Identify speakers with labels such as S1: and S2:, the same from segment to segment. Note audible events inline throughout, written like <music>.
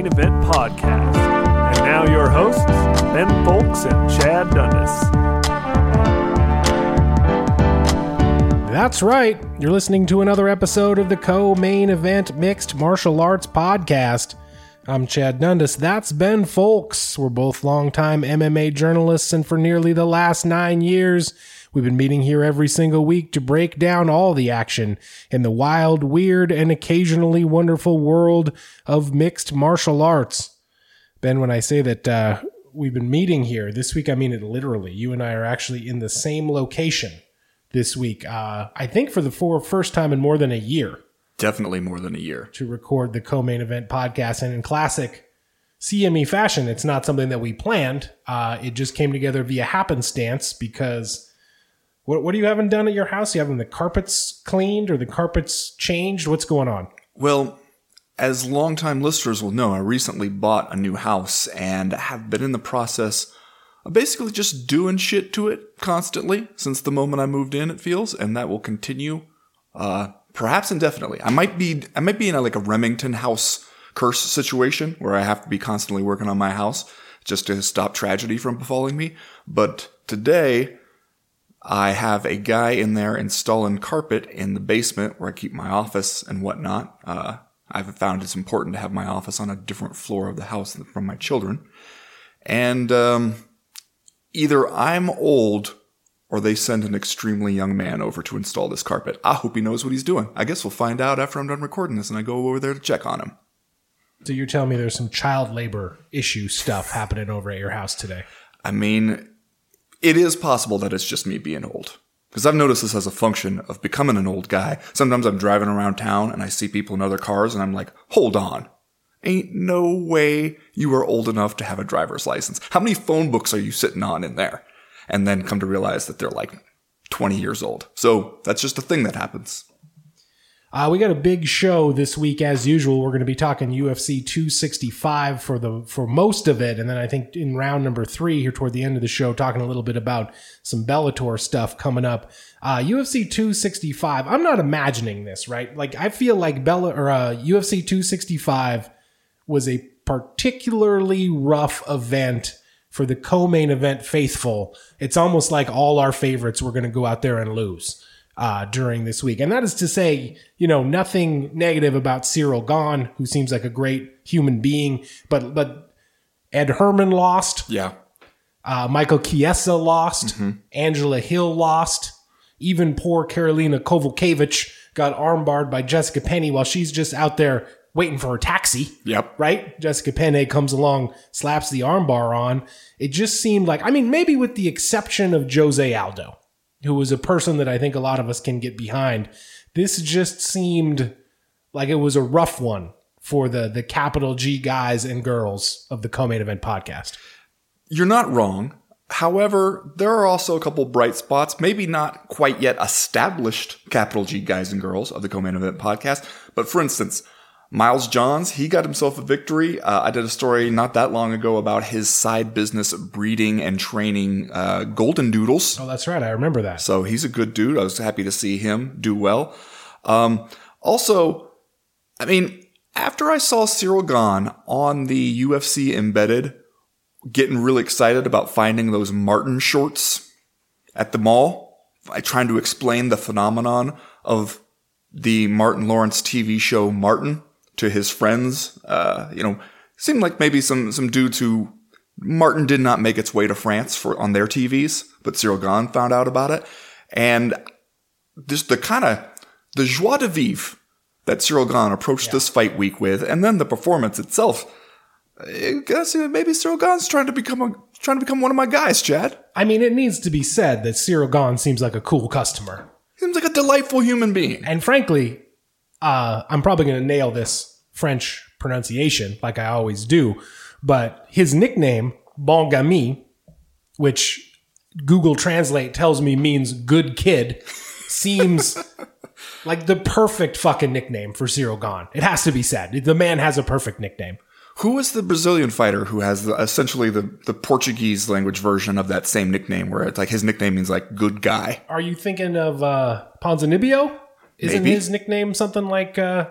S1: Co-Main Event Podcast. And now your hosts, Ben Fowlkes and Chad Dundas.
S2: That's right. You're listening to another episode of the Co Main Event Mixed Martial Arts Podcast. I'm Chad Dundas. That's Ben Fowlkes. We're both longtime MMA journalists, and for nearly the last nine years, we've been meeting here every single week to break down all the action in the wild, weird, and occasionally wonderful world of mixed martial arts. Ben, when I say that uh, we've been meeting here this week, I mean it literally. You and I are actually in the same location this week. Uh, I think for the for first time in more than a year
S3: Definitely more than a year.
S2: to record the co-main event podcast, and in classic CME fashion, it's not something that we planned. Uh, it just came together via happenstance because. What, what are you having done at your house? You having the carpets cleaned or the carpets changed? What's going on?
S3: Well, as longtime listeners will know, I recently bought a new house and have been in the process of basically just doing shit to it constantly since the moment I moved in, it feels, and that will continue uh, perhaps indefinitely. I might be I might be in a, like a Remington house curse situation where I have to be constantly working on my house just to stop tragedy from befalling me. But today I have a guy in there installing carpet in the basement where I keep my office and whatnot. Uh, I've found it's important to have my office on a different floor of the house from my children. And um, either I'm old or they send an extremely young man over to install this carpet. I hope he knows what he's doing. I guess we'll find out after I'm done recording this and I go over there to check on him.
S2: So you're telling me there's some child labor issue stuff happening over at your house today?
S3: I mean, it is possible that it's just me being old. Because I've noticed this as a function of becoming an old guy. Sometimes I'm driving around town and I see people in other cars and I'm like, hold on. Ain't no way you are old enough to have a driver's license. How many phone books are you sitting on in there? And then come to realize that they're like 20 years old. So that's just a thing that happens.
S2: Uh, we got a big show this week, as usual. We're going to be talking UFC 265 for the for most of it, and then I think in round number three here toward the end of the show, talking a little bit about some Bellator stuff coming up. Uh, UFC 265. I'm not imagining this, right? Like I feel like Bella or uh, UFC 265 was a particularly rough event for the co-main event faithful. It's almost like all our favorites were going to go out there and lose uh, during this week. And that is to say, you know, nothing negative about Ciryl Gane, who seems like a great human being, but but Ed Herman lost,
S3: Yeah.
S2: uh, Michael Chiesa lost, Angela Hill lost, even poor Karolina Kowalkiewicz got armbarred by Jessica Penne while she's just out there waiting for her taxi
S3: Yep.
S2: right? Jessica Penne comes along, slaps the armbar on. It just seemed like, I mean, maybe with the exception of Jose Aldo, who was a person that I think a lot of us can get behind, this just seemed like it was a rough one for the the capital G guys and girls of the co-main event podcast.
S3: You're not wrong. However, there are also a couple bright spots, maybe not quite yet established capital G guys and girls of the Co-Main Event podcast. But for instance, Miles Johns, he got himself a victory. Uh, I did a story not that long ago about his side business breeding and training uh, golden doodles.
S2: Oh, that's right. I remember that.
S3: So he's a good dude. I was happy to see him do well. Um, also, I mean, after I saw Ciryl Gane on the UFC embedded, getting really excited about finding those Martin shorts at the mall, I trying to explain the phenomenon of the Martin Lawrence TV show Martin to his friends. Uh, you know, seemed like maybe some some dudes who Martin did not make its way to France for on their TVs, but Ciryl Gane found out about it, and just the kind of the joie de vivre that Ciryl Gane approached this fight week with, and then the performance itself. I guess maybe Ciryl Gane's trying to become a trying to become one of my guys, Chad.
S2: I mean, it needs to be said that Ciryl Gane seems like a cool customer.
S3: Seems like a delightful human being.
S2: And frankly, uh, I'm probably going to nail this French pronunciation like I always do, but his nickname, Bon Gamin, which Google Translate tells me means good kid, seems <laughs> like the perfect fucking nickname for Ciryl Gane. It has to be said. The man has a perfect nickname.
S3: Who was the Brazilian fighter who has the, essentially the, the Portuguese language version of that same nickname, where it's like his nickname means like good guy?
S2: Are you thinking of uh, Ponzinibbio? Isn't
S3: Maybe.
S2: his nickname something like uh,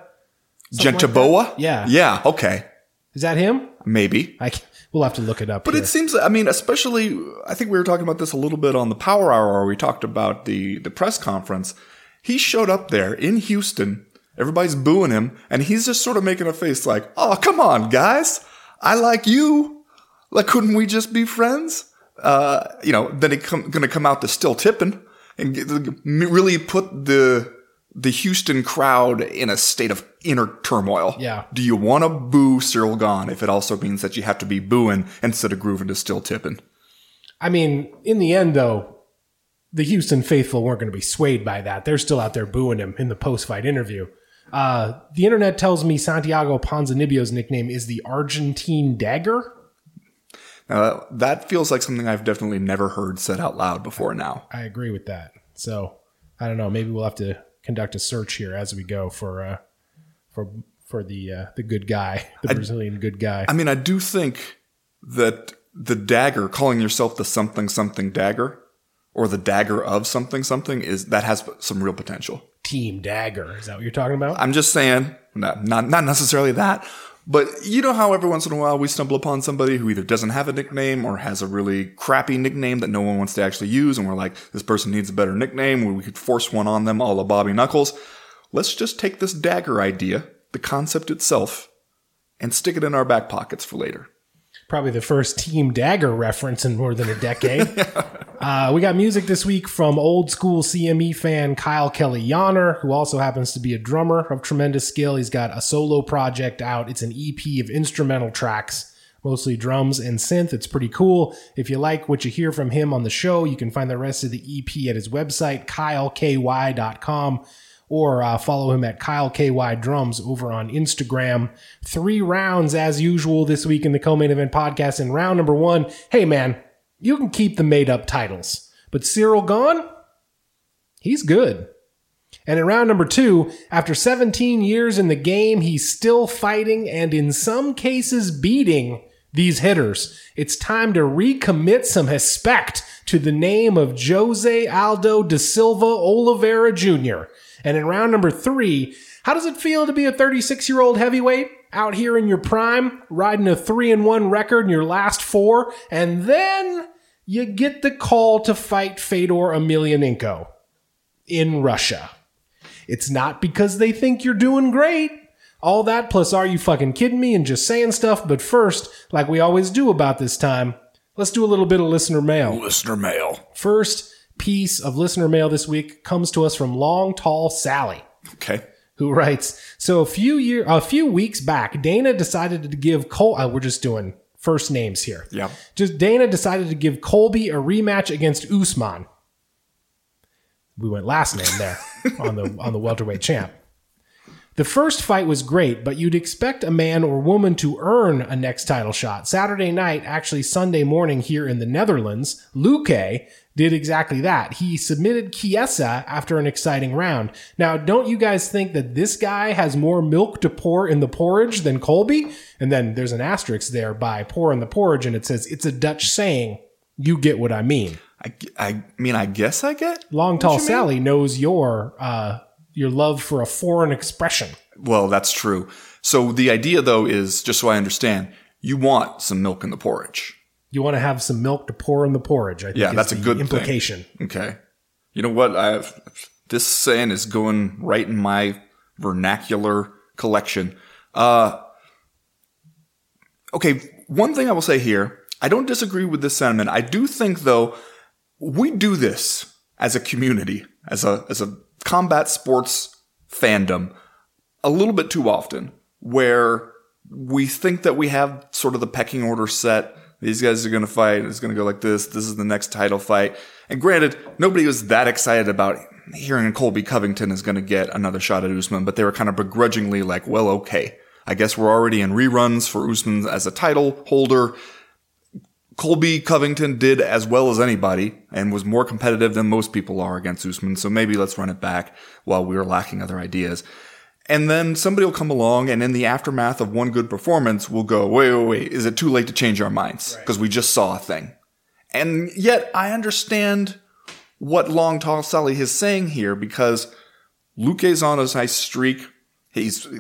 S2: something like
S3: Gente
S2: Boa? Yeah.
S3: Yeah, okay.
S2: Is that him?
S3: Maybe.
S2: I c- we'll have to look it up.
S3: But
S2: here.
S3: it seems, I mean, especially, I think we were talking about this a little bit on the Power Hour, where we talked about the, the press conference. He showed up there in Houston. Everybody's booing him, and he's just sort of making a face like, oh, come on, guys. I like you. Like, couldn't we just be friends? Uh, you know, then he's come, gonna come out to still tipping and get, really put the, the Houston crowd in a state of inner turmoil.
S2: Yeah.
S3: Do you want to boo Ciryl Gane if it also means that you have to be booing instead of grooving to still tipping?
S2: I mean, in the end, though, the Houston faithful weren't going to be swayed by that. They're still out there booing him in the post-fight interview. Uh, the internet tells me Santiago Ponzinibbio's nickname is the Argentine Dagger.
S3: Now, that feels like something I've definitely never heard said out loud before now.
S2: I agree with that. So I don't know. Maybe we'll have to conduct a search here as we go for uh, for for the uh, the good guy, the Brazilian good guy.
S3: I mean, I do think that the dagger, calling yourself the something something dagger, or the dagger of something something, is that has some real potential.
S2: Team Dagger. Is that what you're talking about?
S3: I'm just saying, not, not, not necessarily that, but you know how every once in a while we stumble upon somebody who either doesn't have a nickname or has a really crappy nickname that no one wants to actually use, and we're like, this person needs a better nickname, we could force one on them, a la Bobby Knuckles. Let's just take this dagger idea, the concept itself, and stick it in our back pockets for later.
S2: Probably the first Team Dagger reference in more than a decade. <laughs> uh, we got music this week from old school CME fan Kyle Kelly Yonner, who also happens to be a drummer of tremendous skill. He's got a solo project out. It's an EP of instrumental tracks, mostly drums and synth. It's pretty cool. If you like what you hear from him on the show, you can find the rest of the EP at his website, kyleky.com or uh, follow him at Kyle KY Drums over on Instagram. Three rounds as usual this week in the co-main event podcast. In round number one, hey man, you can keep the made up titles, but Ciryl Gane, he's good. And in round number two, after 17 years in the game, he's still fighting and in some cases beating these hitters. It's time to recommit some respect to the name of Jose Aldo da Silva Oliveira Jr. And in round number three, how does it feel to be a 36 year old heavyweight out here in your prime, riding a three and one record in your last four, and then you get the call to fight Fedor Emelianenko in Russia? It's not because they think you're doing great. All that plus are you fucking kidding me and just saying stuff. But first, like we always do about this time, let's do a little bit of listener mail.
S3: Listener mail.
S2: First piece of listener mail this week comes to us from Long Tall Sally
S3: Okay.
S2: who writes, so a few year, a few weeks back, Dana decided to give Col. Uh, we're just doing first names here.
S3: Yeah.
S2: Just Dana decided to give Colby a rematch against Usman. We went last name there <laughs> on the on the welterweight champ. The first fight was great, but you'd expect a man or woman to earn a next title shot. Saturday night, actually Sunday morning here in the Netherlands, Luque did exactly that. He submitted Chiesa after an exciting round. Now, don't you guys think that this guy has more milk to pour in the porridge than Colby? And then there's an asterisk there by pour in the porridge, and it says it's a Dutch saying. You get what I mean.
S3: I, I mean, I guess I get.
S2: Long tall
S3: you mean.
S2: Sally knows your uh, your love for a foreign expression.
S3: Well, that's true. So the idea, though, is just so I understand, you want some milk in the porridge.
S2: You want to have some milk to pour in the porridge. I think
S3: Yeah, that's a good thing.
S2: implication.
S3: Okay. You know what? I this saying is going right in my vernacular collection. Uh, okay, one thing I will say here, I don't disagree with this sentiment. I do think though, we do this as a community, as a as a combat sports fandom, a little bit too often, where we think that we have sort of the pecking order set. These guys are going to fight. It's going to go like this. This is the next title fight. And granted, nobody was that excited about hearing Colby Covington is going to get another shot at Usman, but they were kind of begrudgingly like, well, okay. I guess we're already in reruns for Usman as a title holder. Colby Covington did as well as anybody and was more competitive than most people are against Usman. So maybe let's run it back while we were lacking other ideas. And then somebody will come along and in the aftermath of one good performance, we'll go, wait, wait, wait, is it too late to change our minds? Because we just saw a thing. And yet I understand what Long Tall Sally is saying here because Luque is on a nice streak. He's uh,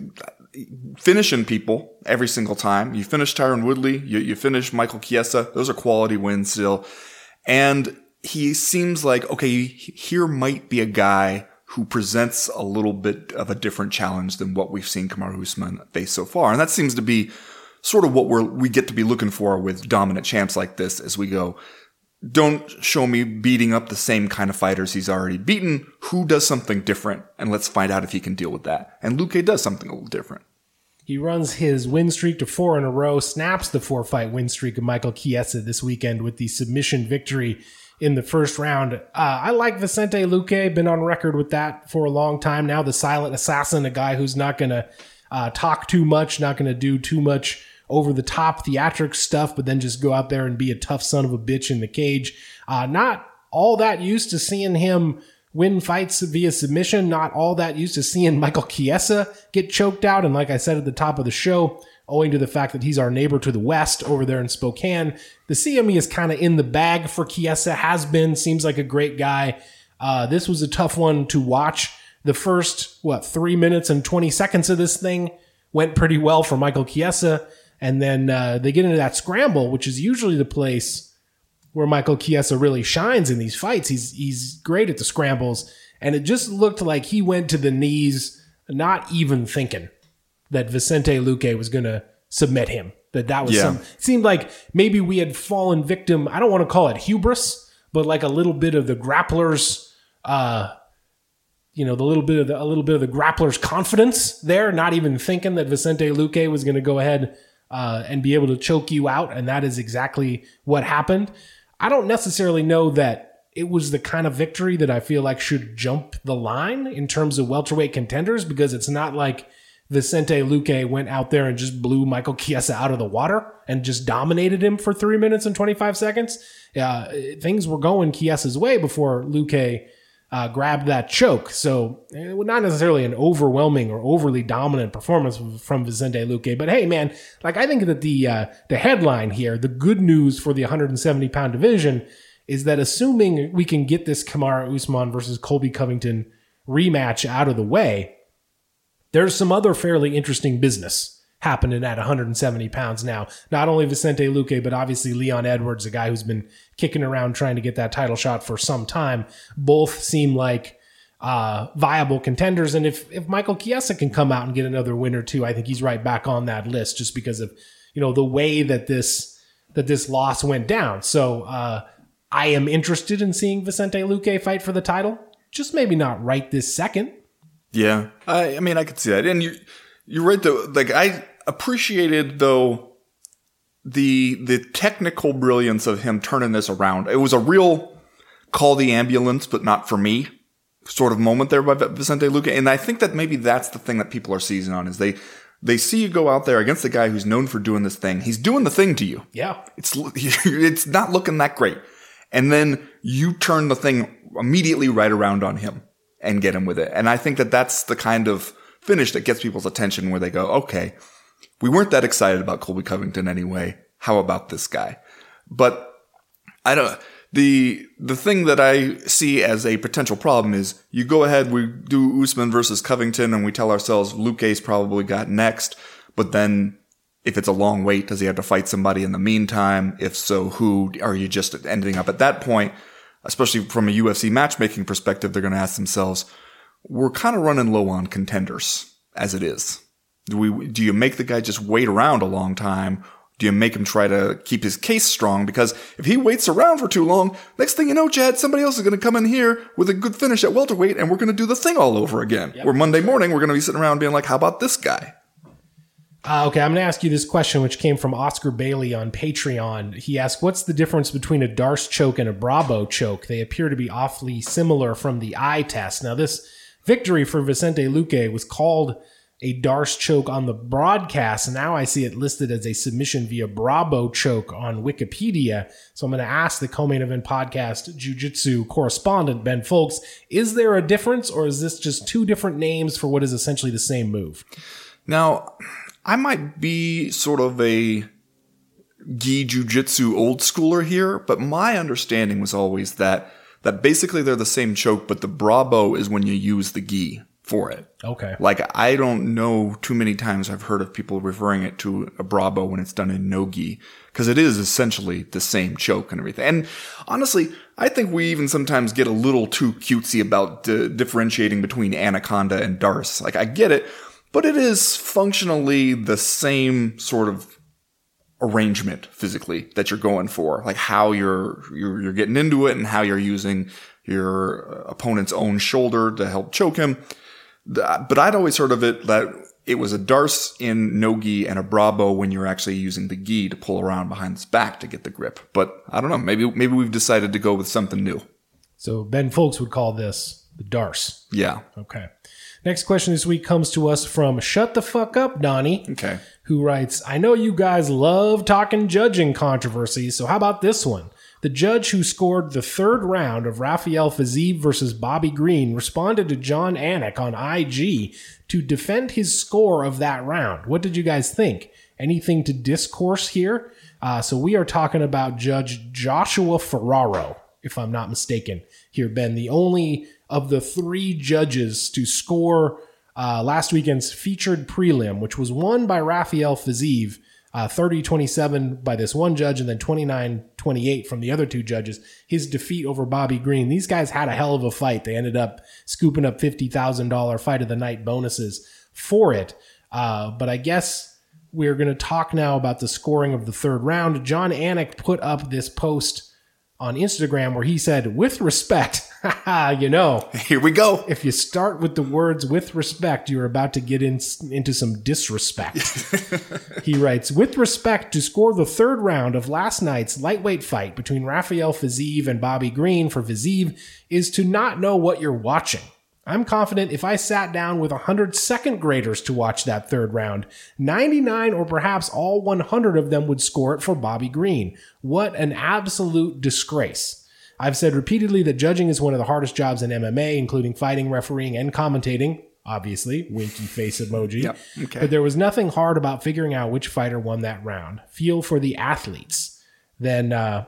S3: finishing people every single time. You finish Tyron Woodley, you, you finish Michael Chiesa. Those are quality wins still. And he seems like, okay, here might be a guy who presents a little bit of a different challenge than what we've seen Kamaru Usman face so far. And that seems to be sort of what we're, we get to be looking for with dominant champs like this as we go. Don't show me beating up the same kind of fighters he's already beaten. Who does something different? And let's find out if he can deal with that. And Luque does something a little different.
S2: He runs his win streak to four in a row, snaps the four fight win streak of Michael Chiesa this weekend with the submission victory in the first round. Uh, I like Vicente Luque, been on record with that for a long time now. The silent assassin, a guy who's not going to uh, talk too much, not going to do too much over the top theatric stuff, but then just go out there and be a tough son of a bitch in the cage. Uh, not all that used to seeing him win fights via submission, not all that used to seeing Michael Chiesa get choked out. And like I said at the top of the show, owing to the fact that he's our neighbor to the west over there in Spokane, the CME is kind of in the bag for Chiesa, has been, seems like a great guy. Uh, this was a tough one to watch. The first, what, three minutes and 20 seconds of this thing went pretty well for Michael Chiesa. And then uh, they get into that scramble, which is usually the place where Michael Chiesa really shines in these fights. He's he's great at the scrambles, and it just looked like he went to the knees, not even thinking that Vicente Luque was going to submit him. That that was
S3: Yeah.
S2: some. It seemed like maybe we had fallen victim. I don't want to call it hubris, but like a little bit of the grapplers. Uh, you know, the little bit of the, a little bit of the grappler's confidence there, not even thinking that Vicente Luque was going to go ahead uh, and be able to choke you out, and that is exactly what happened. I don't necessarily know that it was the kind of victory that I feel like should jump the line in terms of welterweight contenders because it's not like Vicente Luque went out there and just blew Michael Chiesa out of the water and just dominated him for three minutes and 25 seconds. Uh, things were going Chiesa's way before Luque uh, grabbed that choke. So it was not necessarily an overwhelming or overly dominant performance from Vicente Luque. But hey, man, like I think that the uh, the headline here, the good news for the 170 pound division, is that assuming we can get this Kamaru Usman versus Colby Covington rematch out of the way, there's some other fairly interesting business happening at 170 pounds now. Not only Vicente Luque, but obviously Leon Edwards, a guy who's been kicking around trying to get that title shot for some time. Both seem like uh, viable contenders. And if, if Michael Chiesa can come out and get another win or two, I think he's right back on that list just because of, you know, the way that this, that this loss went down. So, uh, I am interested in seeing Vicente Luque fight for the title. Just maybe not right this second.
S3: Yeah, I, I mean, I could see that, and you, you're right though. Like, I appreciated though the the technical brilliance of him turning this around. It was a real call the ambulance, but not for me sort of moment there by Vicente Luque, and I think that maybe that's the thing that people are seizing on is they they see you go out there against a guy who's known for doing this thing. He's doing the thing to you.
S2: Yeah.
S3: It's <laughs> it's not looking that great. And then you turn the thing immediately right around on him and get him with it. And I think that that's the kind of finish that gets people's attention where they go, okay, we weren't that excited about Colby Covington anyway. How about this guy? But I don't, the, the thing that I see as a potential problem is you go ahead, we do Usman versus Covington and we tell ourselves Luque's probably got next, but then if it's a long wait, does he have to fight somebody in the meantime? If so, who? Are you just ending up at that point? Especially from a UFC matchmaking perspective, they're going to ask themselves, we're kind of running low on contenders as it is. Do we, do you make the guy just wait around a long time? Do you make him try to keep his case strong? Because if he waits around for too long, next thing you know, Chad, somebody else is going to come in here with a good finish at welterweight and we're going to do the thing all over again. Yep. Where Monday morning, we're going to be sitting around being like, how about this guy?
S2: Uh, okay, I'm going to ask you this question, which came from Oscar Bailey on Patreon. He asked, What's the difference between a Darce choke and a Bravo choke? They appear to be awfully similar from the eye test. Now, this victory for Vicente Luque was called a Darce choke on the broadcast, and now I see it listed as a submission via Bravo choke on Wikipedia. So I'm going to ask the co-main event podcast Jiu-Jitsu correspondent Ben Fowlkes, is there a difference, or is this just two different names for what is essentially the same move?
S3: Now, I might be sort of a gi jujitsu old schooler here, but my understanding was always that that basically they're the same choke, but the bravo is when you use the gi for it.
S2: Okay.
S3: Like I don't know too many times I've heard of people referring it to a bravo when it's done in no gi because it is essentially the same choke and everything. And honestly, I think we even sometimes get a little too cutesy about uh, differentiating between anaconda and darce. Like I get it, but it is functionally the same sort of arrangement physically that you're going for, like how you're, you're, you're getting into it and how you're using your opponent's own shoulder to help choke him. But I'd always heard of it that it was a darce in no gi and a bravo when you're actually using the gi to pull around behind his back to get the grip. But I don't know. Maybe maybe we've decided to go with something new.
S2: So Ben Fowlkes would call this the darce.
S3: Yeah.
S2: Okay. Next question this week comes to us from Shut the Fuck Up, Donnie.
S3: Okay.
S2: Who writes, I know you guys love talking judging controversies, so how about this one? The judge who scored the third round of Rafael Fiziev versus Bobby Green responded to Jon Anik on IG to defend his score of that round. What did you guys think? Anything to discourse here? Uh, so we are talking about Judge Joshua Ferraro, if I'm not mistaken. Here, Ben, the only of the three judges to score uh, last weekend's featured prelim, which was won by Rafael Fiziev, uh, 30 27 by this one judge, and then 29 28 from the other two judges. His defeat over Bobby Green. These guys had a hell of a fight. They ended up scooping up $50,000 fight of the night bonuses for it. Uh, but I guess we're going to talk now about the scoring of the third round. Jon Anik put up this post on Instagram where he said, with respect, <laughs> you know,
S3: here we go.
S2: If you start with the words with respect, you're about to get in, into some disrespect. <laughs> he writes, with respect to score the third round of last night's lightweight fight between Rafael Fiziev and Bobby Green for Fiziev is to not know what you're watching. I'm confident if I sat down with 100 second graders to watch that third round, 99 or perhaps all 100 of them would score it for Bobby Green. What an absolute disgrace. I've said repeatedly that judging is one of the hardest jobs in MMA, including fighting, refereeing, and commentating. Obviously, winky face emoji.
S3: Yep, okay.
S2: But there was nothing hard about figuring out which fighter won that round. Feel for the athletes. Then uh,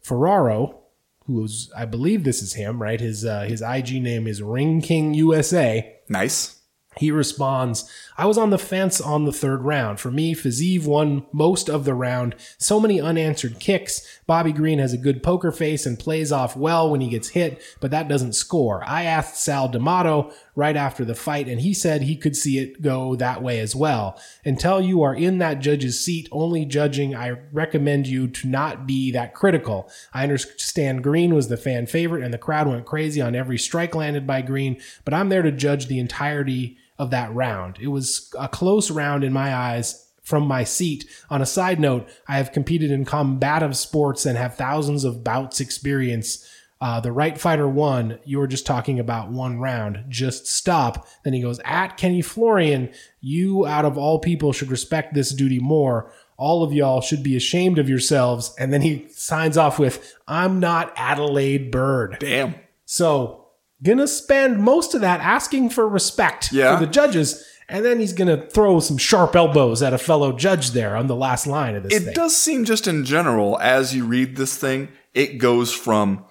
S2: Ferraro, who's I believe this is him, right? His uh, his IG name is Ring King USA.
S3: Nice.
S2: He responds, I was on the fence on the third round. For me, Fiziev won most of the round. So many unanswered kicks. Bobby Green has a good poker face and plays off well when he gets hit, but that doesn't score. I asked Sal D'Amato right after the fight, and he said he could see it go that way as well. Until you are in that judge's seat, only judging, I recommend you to not be that critical. I understand Green was the fan favorite and the crowd went crazy on every strike landed by Green, but I'm there to judge the entirety of that round. It was a close round in my eyes from my seat. On a side note, I have competed in combative sports and have thousands of bouts experience. Uh, the right fighter won. You were just talking about one round. Just stop. Then he goes, at Kenny Florian, you out of all people should respect this duty more. All of y'all should be ashamed of yourselves. And then he signs off with, I'm not Adelaide Byrd.
S3: Damn.
S2: So gonna spend most of that asking for respect
S3: Yeah.
S2: for the judges, and then he's gonna throw some sharp elbows at a fellow judge there on the last line of this
S3: It
S2: thing.
S3: does seem just in general, as you read this thing, it goes from,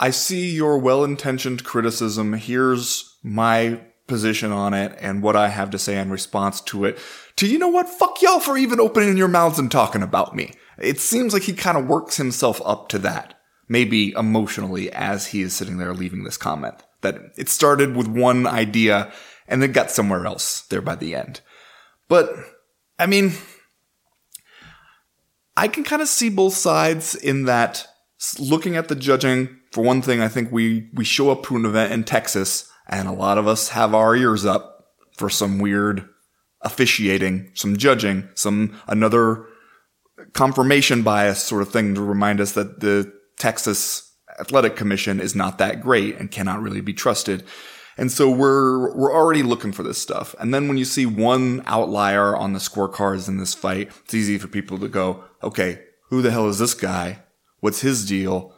S3: I see your well intentioned criticism, here's my position on it and what I have to say in response to it to, you know what, fuck y'all for even opening your mouths and talking about me. It seems like he kind of works himself up to that, maybe emotionally, as he is sitting there leaving this comment. That it started with one idea and then got somewhere else there by the end. But, I mean, I can kind of see both sides in that looking at the judging, for one thing, I think we, we show up to an event in Texas and a lot of us have our ears up for some weird officiating, some judging, some another confirmation bias sort of thing to remind us that the Texas Athletic Commission is not that great and cannot really be trusted. And so we're we're already looking for this stuff. And then when you see one outlier on the scorecards in this fight, it's easy for people to go, "Okay, who the hell is this guy? What's his deal?"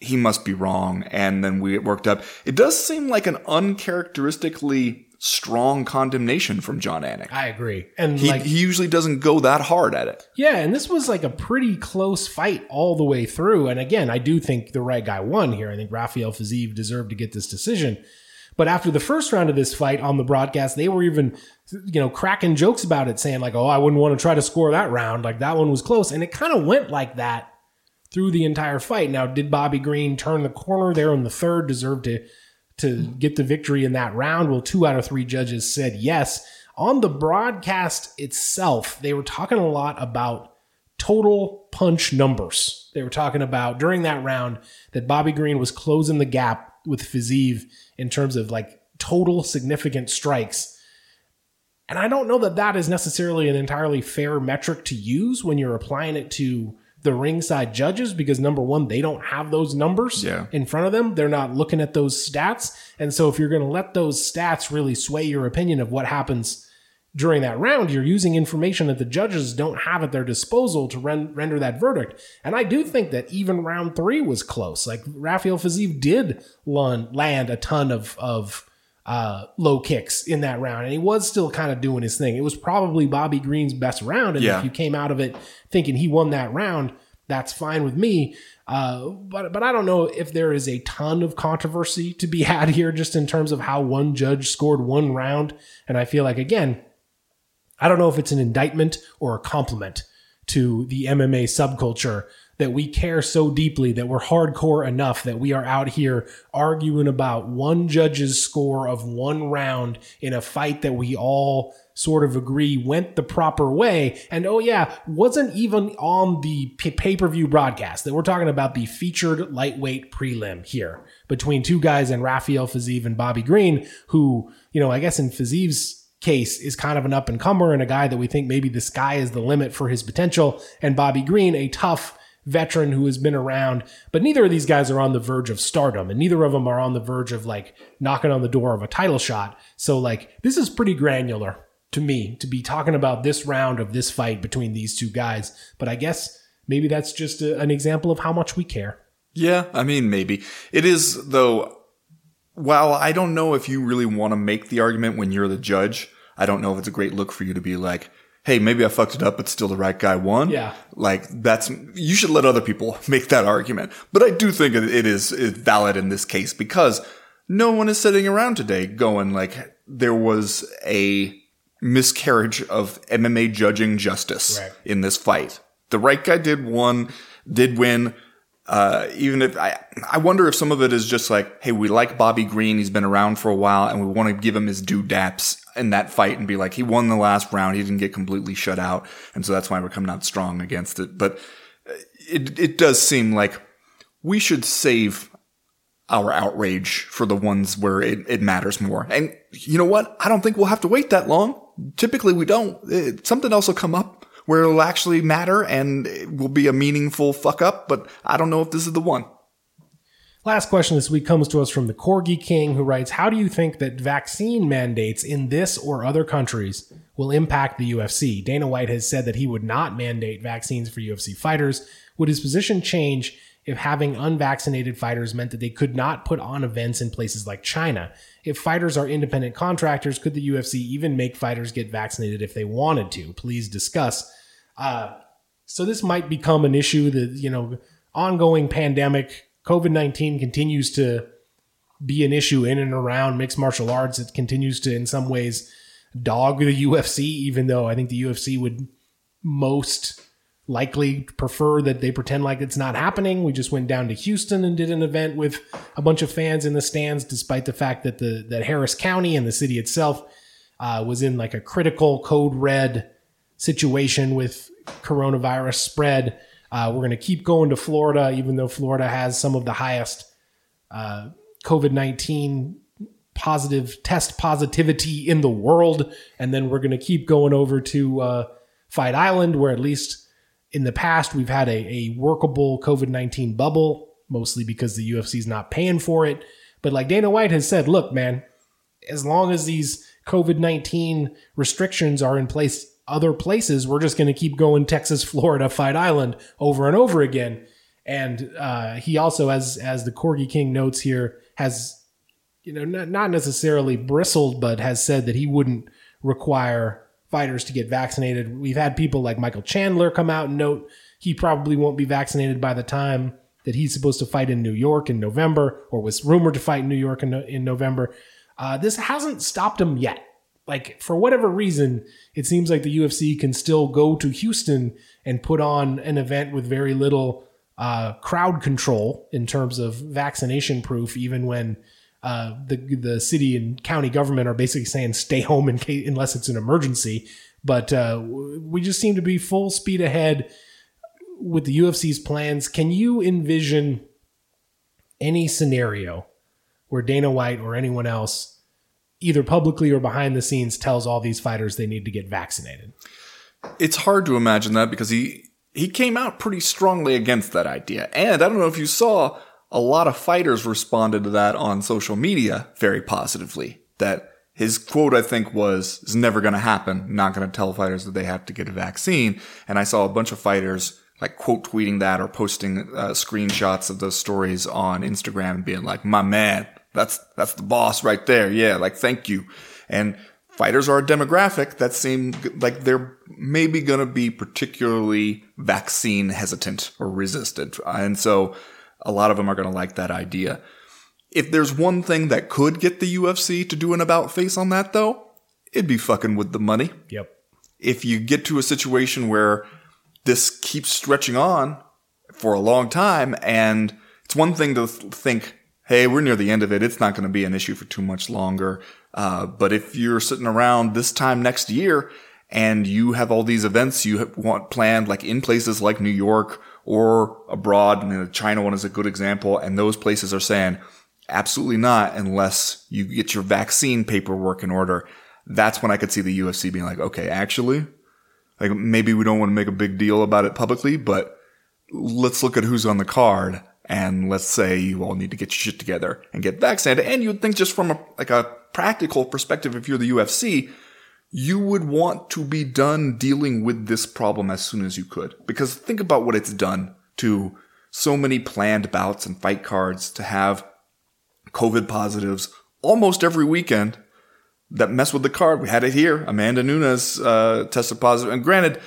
S3: He must be wrong. And then we get worked up. It does seem like an uncharacteristically strong condemnation from Jon Anik.
S2: I agree. And
S3: He,
S2: like,
S3: he usually doesn't go that hard at it.
S2: yeah, and this was like a pretty close fight all the way through. And again, I do think the right guy won here. I think Rafael Fiziev deserved to get this decision. But after the first round of this fight on the broadcast, they were even, you know, cracking jokes about it, saying like, "Oh, I wouldn't want to try to score that round. Like that one was close." And it kind of went like that through the entire fight. Now, did Bobby Green turn the corner there in the third, deserve to to get the victory in that round? Well, two out of three judges said yes. On the broadcast itself, they were talking a lot about total punch numbers. They were talking about during that round that Bobby Green was closing the gap with Fiziev in terms of like total significant strikes. And I don't know that that is necessarily an entirely fair metric to use when you're applying it to the ringside judges because number one, they don't have those numbers
S3: Yeah.
S2: in front of them. They're not looking at those stats. And so if you're going to let those stats really sway your opinion of what happens during that round, you're using information that the judges don't have at their disposal to ren- render that verdict. And I do think that even round three was close. Like Rafael Fiziev did lun- land a ton of of uh, low kicks in that round, and he was still kind of doing his thing. It was probably Bobby Green's best round, and
S3: Yeah.
S2: if you came out of it thinking he won that round, that's fine with me. Uh, but but I don't know if there is a ton of controversy to be <laughs> had here, just in terms of how one judge scored one round, and I feel like again. I don't know if it's an indictment or a compliment to the MMA subculture that we care so deeply that we're hardcore enough that we are out here arguing about one judge's score of one round in a fight that we all sort of agree went the proper way. And oh yeah, wasn't even on the pay per view broadcast that we're talking about the featured lightweight prelim here between two guys and Rafael Fiziev and Bobby Green, who, you know, I guess in Fiziev's case is kind of an up and comer and a guy that we think maybe the sky is the limit for his potential. And Bobby Green, a tough veteran who has been around, but neither of these guys are on the verge of stardom and neither of them are on the verge of like knocking on the door of a title shot. So like this is pretty granular to me to be talking about this round of this fight between these two guys. But I guess maybe that's just a, an example of how much we care.
S3: Yeah, I mean, maybe. It is, though, while I don't know if you really want to make the argument when you're the judge, I don't know if it's a great look for you to be like, hey, maybe I fucked it up, but still the right guy won.
S2: Yeah.
S3: Like, that's, you should let other people <laughs> make that argument. But I do think it is, is valid in this case because no one is sitting around today going like, there was a miscarriage of MMA judging justice
S2: Right.
S3: in this fight. The right guy did one, did win. Uh, even if I, I wonder if some of it is just like, hey, we like Bobby Green. He's been around for a while and we want to give him his due daps in that fight and be like, he won the last round. He didn't get completely shut out. And so that's why we're coming out strong against it. But uh, it, it does seem like we should save our outrage for the ones where it, it matters more. And you know what? I don't think we'll have to wait that long. Typically we don't. It, something else will come up where it'll actually matter and it will be a meaningful fuck up, but I don't know if this is the one.
S2: Last question this week comes to us from the Corgi King, who writes How do you think that vaccine mandates in this or other countries will impact the UFC? Dana White has said that he would not mandate vaccines for UFC fighters. Would his position change if having unvaccinated fighters meant that they could not put on events in places like China? If fighters are independent contractors, could the UFC even make fighters get vaccinated if they wanted to? Please discuss. Uh, so this might become an issue. The you know ongoing pandemic, COVID nineteen continues to be an issue in and around mixed martial arts. It continues to, in some ways, dog the UFC, even though I think the UFC would most likely prefer that they pretend like it's not happening. We just went down to Houston and did an event with a bunch of fans in the stands, despite the fact that the that Harris County and the city itself uh, was in like a critical code red situation with coronavirus spread. Uh, we're going to keep going to Florida, even though Florida has some of the highest uh, COVID 19 positive test positivity in the world. And then we're going to keep going over to uh, Fight Island, where at least in the past we've had a, a workable COVID 19 bubble, mostly because the UFC is not paying for it. But like Dana White has said, look, man, as long as these COVID 19 restrictions are in place other places, we're just going to keep going Texas, Florida, Fight Island over and over again. And uh, he also, as as the Corgi King notes here, has you know not, not necessarily bristled, but has said that he wouldn't require fighters to get vaccinated. We've had people like Michael Chandler come out and note he probably won't be vaccinated by the time that he's supposed to fight in New York in November, or was rumored to fight in New York in, in November. Uh, this hasn't stopped him yet like for whatever reason, it seems like the UFC can still go to Houston and put on an event with very little uh, crowd control in terms of vaccination proof, even when uh, the the city and county government are basically saying stay home in case unless it's an emergency. But uh, we just seem to be full speed ahead with the UFC's plans. Can you envision any scenario where Dana White or anyone else either publicly or behind the scenes tells all these fighters they need to get vaccinated.
S3: It's hard to imagine that because he he came out pretty strongly against that idea. And I don't know if you saw a lot of fighters responded to that on social media very positively. That his quote, I think, was, is never going to happen. Not going to tell fighters that they have to get a vaccine. And I saw a bunch of fighters like quote tweeting that or posting uh, screenshots of those stories on Instagram and being like, my man, that's, that's the boss right there. Yeah. Like, thank you. And fighters are a demographic that seem like they're maybe going to be particularly vaccine hesitant or resistant. And so a lot of them are going to like that idea. If there's one thing that could get the UFC to do an about face on that though, it'd be fucking with the money.
S2: Yep.
S3: If you get to a situation where this keeps stretching on for a long time and it's one thing to think hey, we're near the end of it. It's not going to be an issue for too much longer. Uh, but if you're sitting around this time next year and you have all these events you want planned, like in places like New York or abroad, and the China one is a good example, and those places are saying, absolutely not unless you get your vaccine paperwork in order. That's when I could see the UFC being like, okay, actually, like maybe we don't want to make a big deal about it publicly, but let's look at who's on the card and let's say you all need to get your shit together and get vaccinated. And you'd think just from a, like a practical perspective, if you're the UFC, you would want to be done dealing with this problem as soon as you could. Because think about what it's done to so many planned bouts and fight cards to have COVID positives almost every weekend that mess with the card. We had it here. Amanda Nunes uh, tested positive. And granted,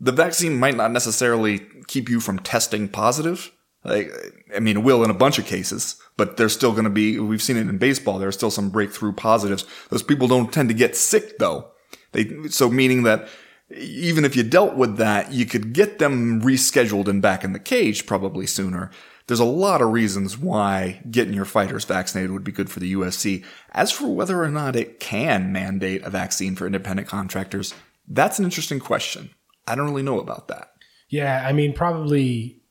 S3: the vaccine might not necessarily keep you from testing positive, like, I mean, it will in a bunch of cases, but there's still going to be, we've seen it in baseball. There are still some breakthrough positives. Those people don't tend to get sick though. They, so meaning that even if you dealt with that, you could get them rescheduled and back in the cage probably sooner. There's a lot of reasons why getting your fighters vaccinated would be good for the UFC. As for whether or not it can mandate a vaccine for independent contractors, that's an interesting question. I don't really know about that.
S2: Yeah, I mean, probably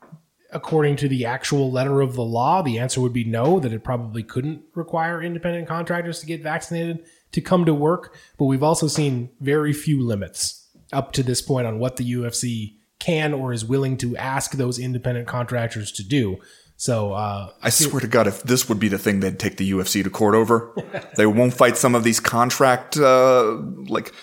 S2: according to the actual letter of the law, the answer would be no, that it probably couldn't require independent contractors to get vaccinated to come to work. But we've also seen very few limits up to this point on what the UFC can or is willing to ask those independent contractors to do. So uh,
S3: I swear to God, if this would be the thing they'd take the UFC to court over, <laughs> they won't fight some of these contract uh, like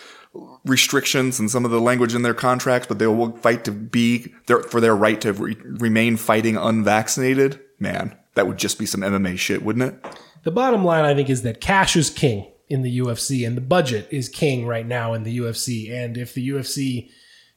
S3: restrictions and some of the language in their contracts, but they will fight to be their, for their right to re- remain fighting unvaccinated. Man, that would just be some MMA shit, wouldn't it?
S2: The bottom line, I think, is that cash is king in the UFC and the budget is king right now in the UFC. And if the UFC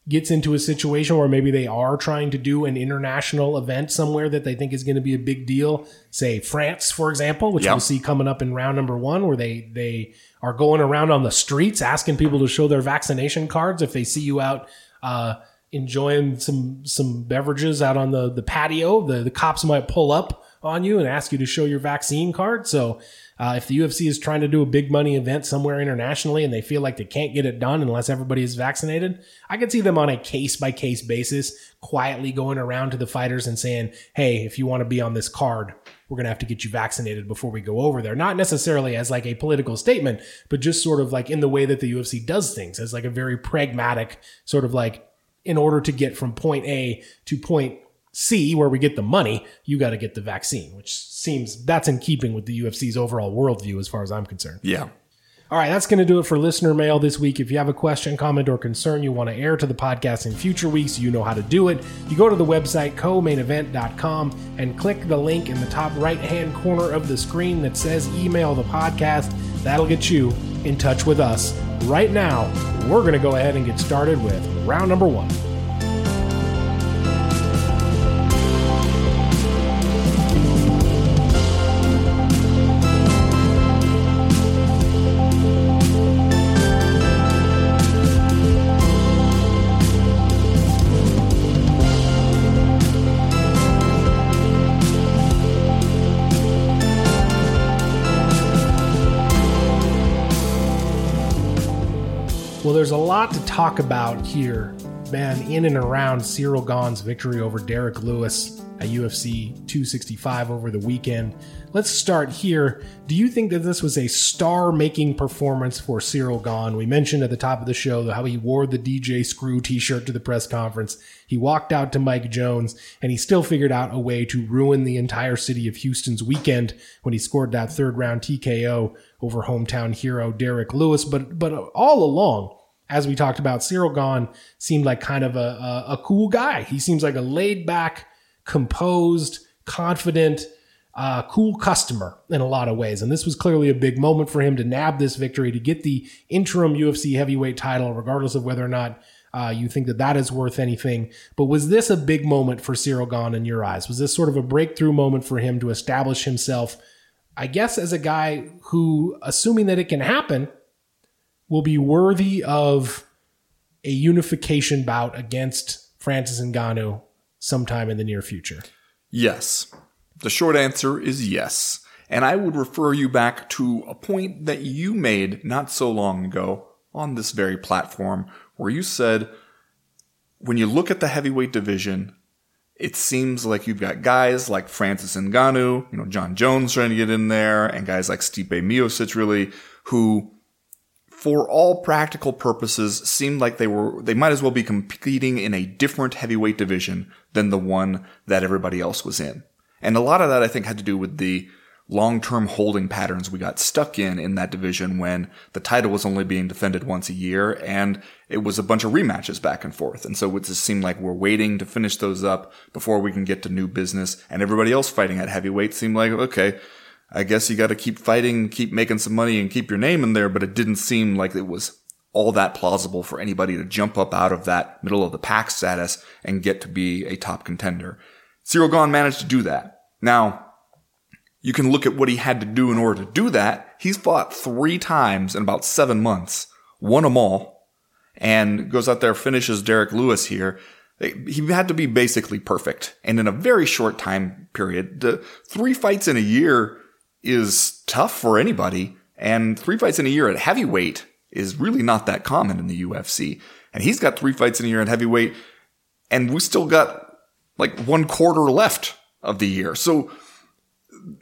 S2: gets into a situation where maybe they are trying to do an international event somewhere that they think is going to be a big deal, say France, for example, which
S3: Yep.
S2: we'll see coming up in round number one, where they they are going around on the streets asking people to show their vaccination cards if they see you out uh, enjoying some some beverages out on the the patio. The the cops might pull up on you and ask you to show your vaccine card. So uh, if the UFC is trying to do a big money event somewhere internationally and they feel like they can't get it done unless everybody is vaccinated, I could see them on a case by case basis quietly going around to the fighters and saying, "Hey, if you want to be on this card." We're going to have to get you vaccinated before we go over there. Not necessarily as like a political statement, but just sort of like in the way that the UFC does things as like a very pragmatic sort of like in order to get from point A to point C, where we get the money, you got to get the vaccine, which seems that's in keeping with the UFC's overall worldview as far as I'm concerned.
S3: Yeah.
S2: All right, that's going to do it for listener mail this week. If you have a question, comment, or concern you want to air to the podcast in future weeks, you know how to do it. You go to the website co-mainevent.com and click the link in the top right hand corner of the screen that says email the podcast. That'll get you in touch with us. Right now, we're going to go ahead and get started with round number one. There's a lot to talk about here, man, in and around Ciryl Gane's victory over Derrick Lewis at UFC 265 over the weekend. Let's start here. Do you think that this was a star making performance for Ciryl Gane? We mentioned at the top of the show how he wore the DJ Screw t shirt to the press conference. He walked out to Mike Jones and he still figured out a way to ruin the entire city of Houston's weekend when he scored that third round TKO over hometown hero Derrick Lewis. But but all along, as we talked about, Ciryl Gane seemed like kind of a, a, a cool guy. He seems like a laid back, composed, confident, uh, cool customer in a lot of ways. And this was clearly a big moment for him to nab this victory, to get the interim UFC heavyweight title, regardless of whether or not uh, you think that that is worth anything. But was this a big moment for Ciryl Gane in your eyes? Was this sort of a breakthrough moment for him to establish himself, I guess, as a guy who, assuming that it can happen, will be worthy of a unification bout against Francis Ngannou sometime in the near future?
S3: Yes. The short answer is yes. And I would refer you back to a point that you made not so long ago on this very platform where you said when you look at the heavyweight division, it seems like you've got guys like Francis Ngannou, you know, Jon Jones trying to get in there, and guys like Stipe Miocic really, who for all practical purposes seemed like they were they might as well be competing in a different heavyweight division than the one that everybody else was in. And a lot of that I think had to do with the long-term holding patterns we got stuck in in that division when the title was only being defended once a year and it was a bunch of rematches back and forth. And so it just seemed like we're waiting to finish those up before we can get to new business and everybody else fighting at heavyweight seemed like, okay, I guess you got to keep fighting, keep making some money and keep your name in there, but it didn't seem like it was all that plausible for anybody to jump up out of that middle of the pack status and get to be a top contender. Ciryl Gane managed to do that. Now, you can look at what he had to do in order to do that. He's fought three times in about seven months, won them all, and goes out there, finishes Derrick Lewis here. He had to be basically perfect. And in a very short time period, the three fights in a year is tough for anybody. And three fights in a year at heavyweight is really not that common in the UFC. And he's got three fights in a year at heavyweight, and we still got like one quarter left of the year. So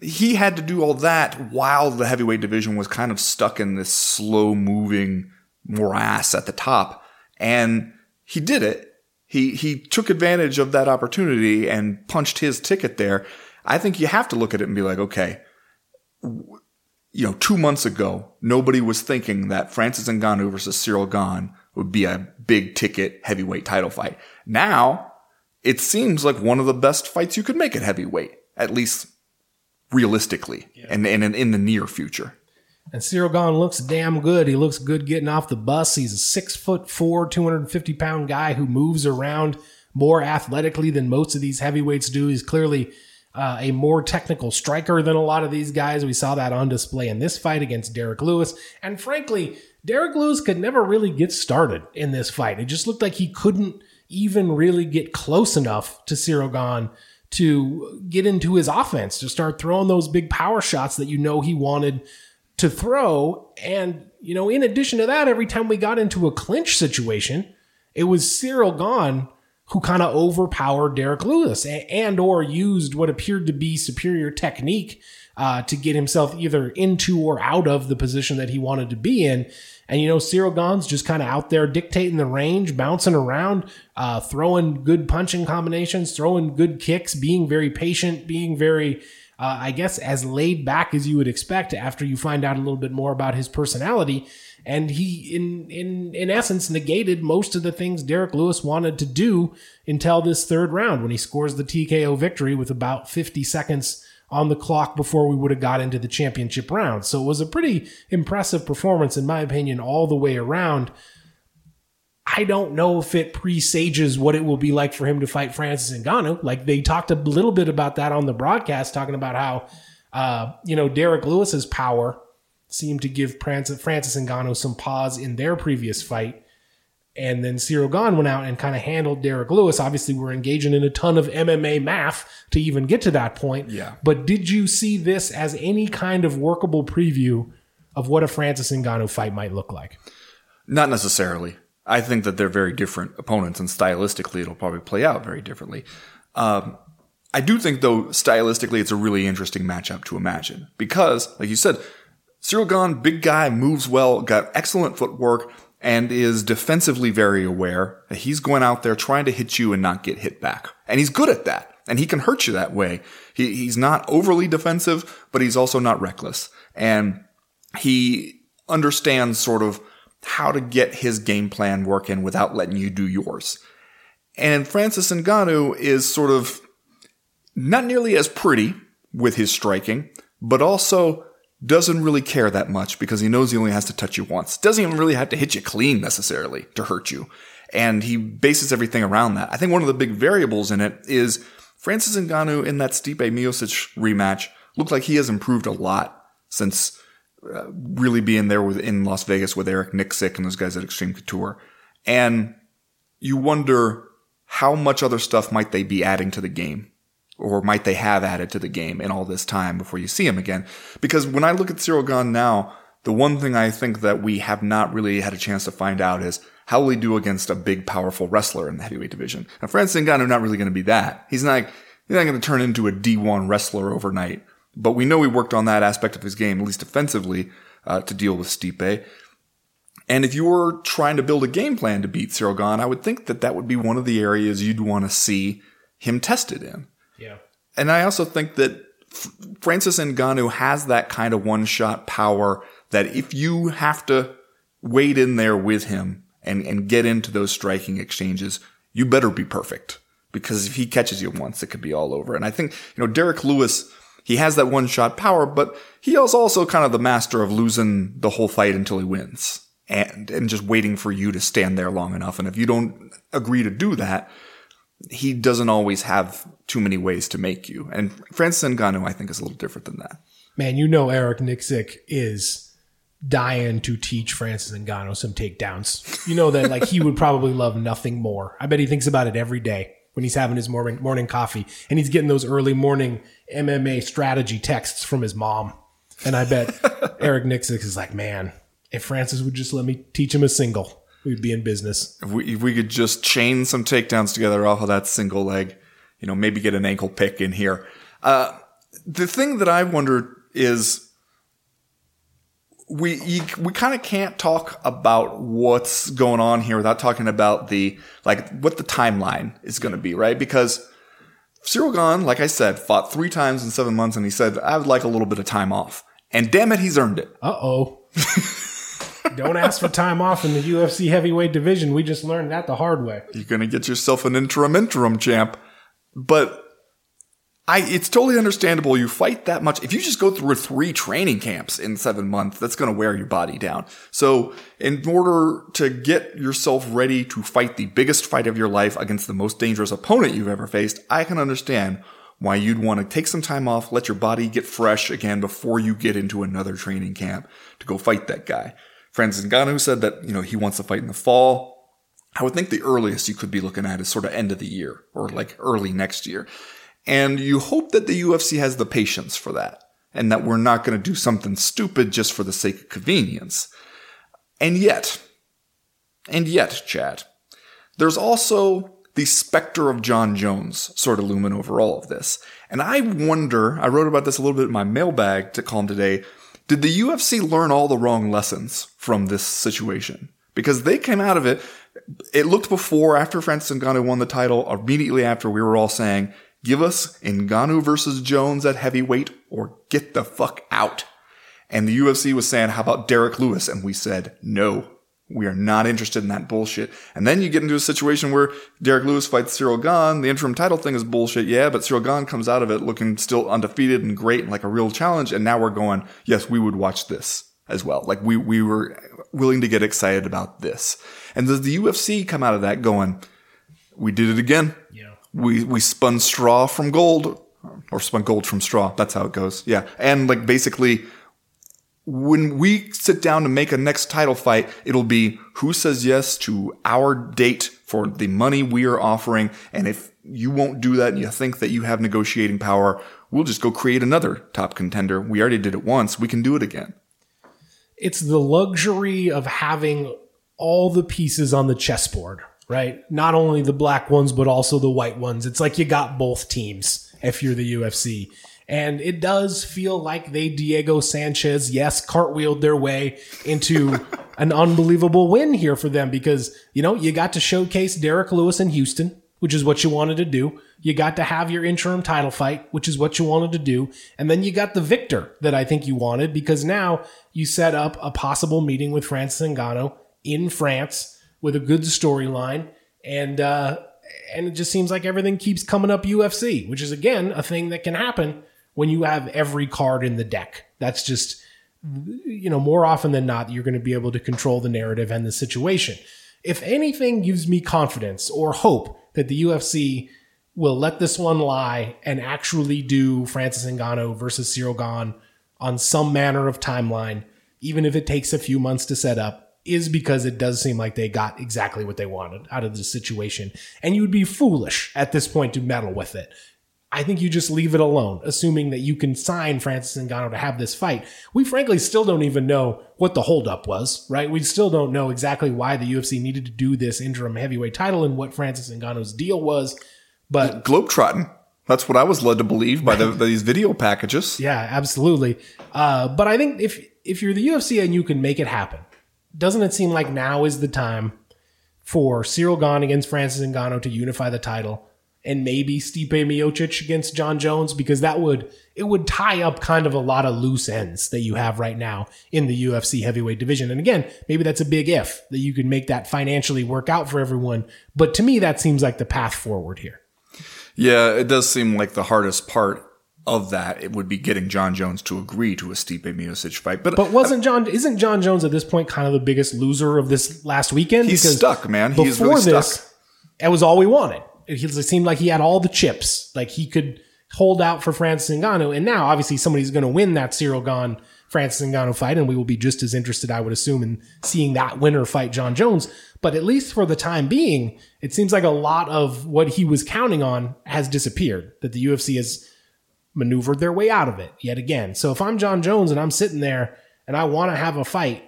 S3: he had to do all that while the heavyweight division was kind of stuck in this slow moving morass at the top. And he did it. He, he took advantage of that opportunity and punched his ticket there. I think you have to look at it and be like, okay, you know, two months ago, nobody was thinking that Francis Ngannou versus Ciryl Gane would be a big ticket heavyweight title fight. Now, it seems like one of the best fights you could make at heavyweight, at least realistically, and, and in the near future.
S2: And Ciryl Gane looks damn good. He looks good getting off the bus. He's a six foot four, 250 pound guy who moves around more athletically than most of these heavyweights do. He's clearly uh, a more technical striker than a lot of these guys. We saw that on display in this fight against Derrick Lewis. And frankly, Derrick Lewis could never really get started in this fight. It just looked like he couldn't even really get close enough to Ciryl Gane to get into his offense, to start throwing those big power shots that you know he wanted to throw. And, you know, in addition to that, every time we got into a clinch situation, it was Ciryl Gane who kind of overpowered Derrick Lewis and or used what appeared to be superior technique uh, to get himself either into or out of the position that he wanted to be in. And, you know, Ciryl Gane's just kind of out there dictating the range, bouncing around, uh, throwing good punching combinations, throwing good kicks, being very patient, being very, uh, I guess, as laid back as you would expect after you find out a little bit more about his personality. And he, in, in, in essence, negated most of the things Derrick Lewis wanted to do until this third round when he scores the TKO victory with about 50 seconds on the clock before we would have got into the championship round. So it was a pretty impressive performance, in my opinion, all the way around. I don't know if it presages what it will be like for him to fight Francis Ngannou. Like they talked a little bit about that on the broadcast, talking about how, uh, you know, Derrick Lewis's power seemed to give Francis, Francis Ngannou some pause in their previous fight. And then Ciryl Gane went out and kind of handled Derrick Lewis. Obviously, we're engaging in a ton of MMA math to even get to that point.
S3: Yeah.
S2: But did you see this as any kind of workable preview of what a Francis Ngannou fight might look like?
S3: Not necessarily. I think that they're very different opponents, and stylistically, it'll probably play out very differently. Um, I do think, though, stylistically, it's a really interesting matchup to imagine because, like you said, Ciryl Gane, big guy, moves well, got excellent footwork, and is defensively very aware that he's going out there trying to hit you and not get hit back. And he's good at that. And he can hurt you that way. He, he's not overly defensive, but he's also not reckless. And he understands sort of how to get his game plan working without letting you do yours. And Francis Ngannou is sort of not nearly as pretty with his striking, but also doesn't really care that much because he knows he only has to touch you once. Doesn't even really have to hit you clean necessarily to hurt you. And he bases everything around that. I think one of the big variables in it is Francis Ngannou in that Stipe Miocic rematch looked like he has improved a lot since uh, really being there with, in Las Vegas with Eric Nicksick and those guys at Extreme Couture. And you wonder how much other stuff might they be adding to the game or might they have added to the game in all this time before you see him again? Because when I look at Ciryl Gane now, the one thing I think that we have not really had a chance to find out is how will he do against a big, powerful wrestler in the heavyweight division? Now, Francis Ngannou not really going to be that. He's not, he's not going to turn into a D1 wrestler overnight. But we know he worked on that aspect of his game, at least offensively, uh, to deal with Stipe. And if you were trying to build a game plan to beat Ciryl Gane, I would think that that would be one of the areas you'd want to see him tested in. And I also think that Francis Ngannou has that kind of one shot power that if you have to wade in there with him and, and get into those striking exchanges, you better be perfect. Because if he catches you once, it could be all over. And I think, you know, Derrick Lewis, he has that one shot power, but he is also kind of the master of losing the whole fight until he wins and, and just waiting for you to stand there long enough. And if you don't agree to do that, he doesn't always have too many ways to make you. And Francis Ngannou, I think, is a little different than that.
S2: Man, you know Eric Nicksick is dying to teach Francis Ngannou some takedowns. You know that like he would probably love nothing more. I bet he thinks about it every day when he's having his morning morning coffee and he's getting those early morning MMA strategy texts from his mom. And I bet <laughs> Eric Nicksick is like, man, if Francis would just let me teach him a single, we'd be in business.
S3: If we, if we could just chain some takedowns together off of that single leg, you know, maybe get an ankle pick in here. Uh, the thing that I wonder is we you, we kind of can't talk about what's going on here without talking about the like what the timeline is going to be, right? Because Ciryl Gane, like I said, fought three times in seven months, and he said I would like a little bit of time off, and damn it, he's earned it.
S2: Uh oh. <laughs> Don't ask for time off in the UFC heavyweight division. We just learned that the hard way.
S3: You're going to get yourself an interim interim champ. But I, it's totally understandable. You fight that much. If you just go through three training camps in seven months, that's going to wear your body down. So in order to get yourself ready to fight the biggest fight of your life against the most dangerous opponent you've ever faced, I can understand why you'd want to take some time off, let your body get fresh again before you get into another training camp to go fight that guy. Francis Ngannou said that, you know, he wants to fight in the fall. I would think the earliest you could be looking at is sort of end of the year or like early next year. And you hope that the UFC has the patience for that and that we're not going to do something stupid just for the sake of convenience. And yet, and yet, Chad, there's also the specter of Jon Jones sort of looming over all of this. And I wonder, I wrote about this a little bit in my mailbag to column today. Did the UFC learn all the wrong lessons from this situation? Because they came out of it, it looked before, after Francis Ngannou won the title, immediately after we were all saying, Give us Ngannou versus Jones at heavyweight or get the fuck out. And the UFC was saying, how about Derrick Lewis? And we said, no, we are not interested in that bullshit. And then you get into a situation where Derrick Lewis fights Ciryl Gane. The interim title thing is bullshit. Yeah, but Ciryl Gane comes out of it looking still undefeated and great and like a real challenge. And now we're going, yes, we would watch this as well. Like we, we were willing to get excited about this. And does the UFC come out of that going, we did it again?
S2: Yeah.
S3: we we spun straw from gold or spun gold from straw that's how it goes yeah and like basically when we sit down to make a next title fight it'll be who says yes to our date for the money we are offering and if you won't do that and you think that you have negotiating power we'll just go create another top contender we already did it once we can do it again
S2: it's the luxury of having all the pieces on the chessboard, right? Not only the black ones, but also the white ones. It's like you got both teams if you're the UFC. And it does feel like they Diego Sanchez, yes, cartwheeled their way into <laughs> an unbelievable win here for them because, you know, you got to showcase Derrick Lewis in Houston, which is what you wanted to do. You got to have your interim title fight, which is what you wanted to do. And then you got the victor that I think you wanted because now you set up a possible meeting with Francis Ngannou in France with a good storyline. And, uh, and it just seems like everything keeps coming up UFC, which is again a thing that can happen when you have every card in the deck. That's just, you know, more often than not, you're going to be able to control the narrative and the situation. If anything gives me confidence or hope that the UFC will let this one lie and actually do Francis Ngannou versus Ciryl Gane on some manner of timeline, even if it takes a few months to set up, is because it does seem like they got exactly what they wanted out of the situation. And you would be foolish at this point to meddle with it. I think you just leave it alone, assuming that you can sign Francis Ngannou to have this fight. We frankly still don't even know what the holdup was, right? We still don't know exactly why the UFC needed to do this interim heavyweight title and what Francis Ngannou's deal was. But
S3: globetrotting that's what i was led to believe by the, <laughs> these video packages
S2: yeah, absolutely. Uh, but I think if if you're the UFC and you can make it happen, doesn't it seem like now is the time for Ciryl Gane against Francis Ngannou to unify the title, and maybe Stipe Miocic against Jon Jones because that would it would tie up kind of a lot of loose ends that you have right now in the UFC heavyweight division. And again, maybe that's a big if that you can make that financially work out for everyone. But to me, that seems like the path forward here.
S3: Yeah, it does seem like the hardest part of that it would be getting Jon Jones to agree to a Stipe Miocic fight. But
S2: But wasn't uh, John? Isn't Jon Jones at this point kind of the biggest loser of this last weekend?
S3: He's
S2: Because
S3: stuck, man. He is
S2: before
S3: really
S2: this,
S3: stuck.
S2: it was all we wanted. It, it seemed like he had all the chips. Like he could hold out for Francis Ngannou, and now obviously somebody's going to win that Ciryl Gane Francis Ngannou fight, and we will be just as interested, I would assume, in seeing that winner fight Jon Jones. But at least for the time being, it seems like a lot of what he was counting on has disappeared. That the UFC has maneuvered their way out of it yet again. So if I'm Jon Jones and I'm sitting there and I want to have a fight,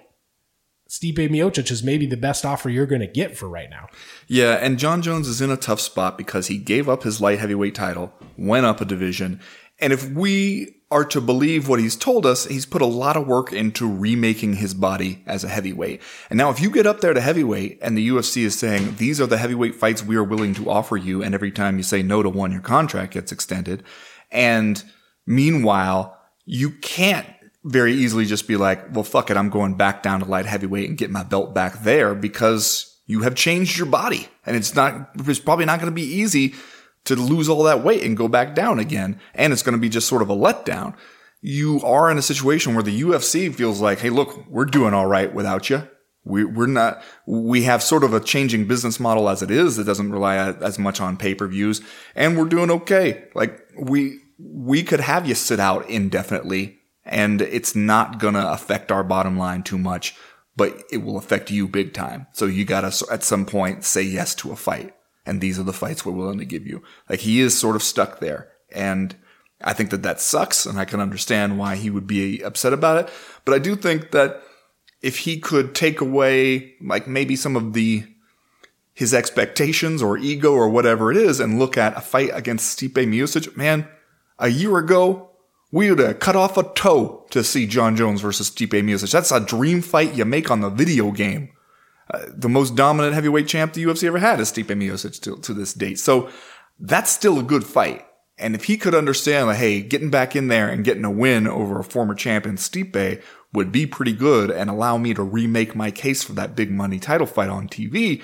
S2: Stipe Miocic is maybe the best offer you're going to get for right now.
S3: Yeah, and Jon Jones is in a tough spot because he gave up his light heavyweight title, went up a division, and if we are to believe what he's told us, he's put a lot of work into remaking his body as a heavyweight. And now if you get up there to heavyweight and the UFC is saying, these are the heavyweight fights we are willing to offer you, and every time you say no to one, your contract gets extended. And meanwhile, you can't very easily just be like, well, fuck it, I'm going back down to light heavyweight and get my belt back there because you have changed your body. And it's not, it's probably not going to be easy to lose all that weight and go back down again. And it's going to be just sort of a letdown. You are in a situation where the UFC feels like, hey, look, we're doing all right without you. We, we're not, we have sort of a changing business model as it is that doesn't rely as much on pay per views and we're doing okay. Like we, we could have you sit out indefinitely and it's not going to affect our bottom line too much, but it will affect you big time. So you got to at some point say yes to a fight. And these are the fights we're willing to give you. Like he is sort of stuck there. And I think that that sucks and I can understand why he would be upset about it. But I do think that if he could take away like maybe some of the his expectations or ego or whatever it is and look at a fight against Stipe Miocic, man, a year ago we would have cut off a toe to see Jon Jones versus Stipe Miocic. That's a dream fight you make on the video game. Uh, the most dominant heavyweight champ the UFC ever had is Stipe Miocic to, to this date. So that's still a good fight. And if he could understand, like, hey, getting back in there and getting a win over a former champion Stipe would be pretty good and allow me to remake my case for that big money title fight on TV,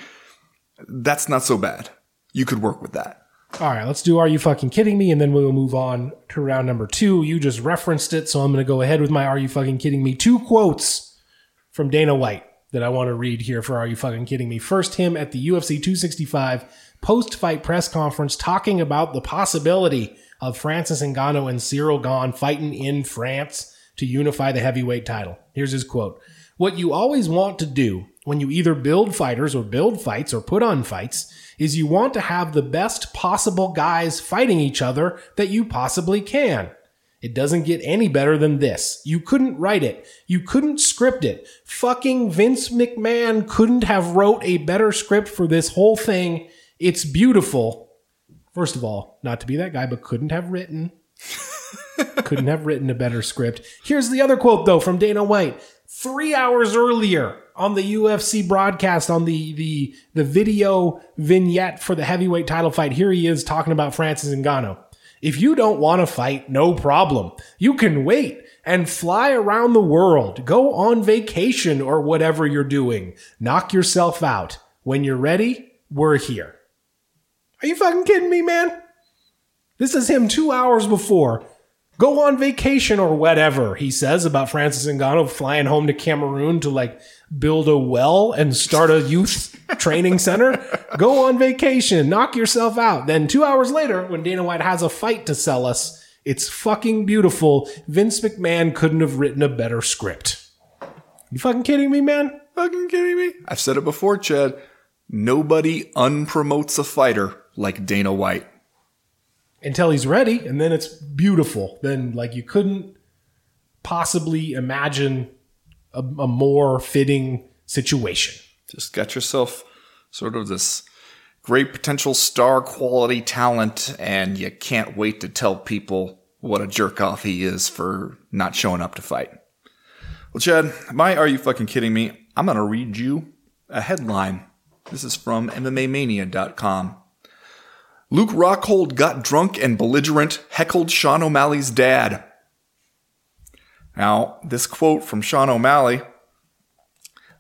S3: that's not so bad. You could work with that.
S2: All right, let's do Are You Fucking Kidding Me? And then we'll move on to round number two. You just referenced it, so I'm going to go ahead with my Are You Fucking Kidding Me? Two quotes from Dana White that I want to read here for Are You Fucking Kidding Me? First, him at the UFC 265 post fight press conference talking about the possibility of Francis Ngannou and Ciryl Gane fighting in France to unify the heavyweight title. Here's his quote What you always want to do when you either build fighters or build fights or put on fights is you want to have the best possible guys fighting each other that you possibly can. It doesn't get any better than this. You couldn't write it. You couldn't script it. Fucking Vince McMahon couldn't have wrote a better script for this whole thing. It's beautiful. First of all, not to be that guy, but couldn't have written. <laughs> couldn't have written a better script. Here's the other quote though from Dana White. Three hours earlier on the UFC broadcast on the the the video vignette for the heavyweight title fight, here he is talking about Francis Ngannou. If you don't want to fight, no problem. You can wait and fly around the world, go on vacation or whatever you're doing. Knock yourself out. When you're ready, we're here. Are you fucking kidding me, man? This is him two hours before. Go on vacation or whatever, he says about Francis Ngannou flying home to Cameroon to like build a well and start a youth training center. <laughs> Go on vacation, knock yourself out. Then two hours later, when Dana White has a fight to sell us, it's fucking beautiful. Vince McMahon couldn't have written a better script. You fucking kidding me, man?
S3: Fucking kidding me? I've said it before, Chad. Nobody unpromotes a fighter like Dana White.
S2: Until he's ready, and then it's beautiful. Then, like, you couldn't possibly imagine a, a more fitting situation.
S3: Just got yourself sort of this great potential star quality talent, and you can't wait to tell people what a jerk off he is for not showing up to fight. Well, Chad, my Are You Fucking Kidding Me? I'm going to read you a headline. This is from MMAmania.com. Luke Rockhold got drunk and belligerent, heckled Sean O'Malley's dad. Now, this quote from Sean O'Malley,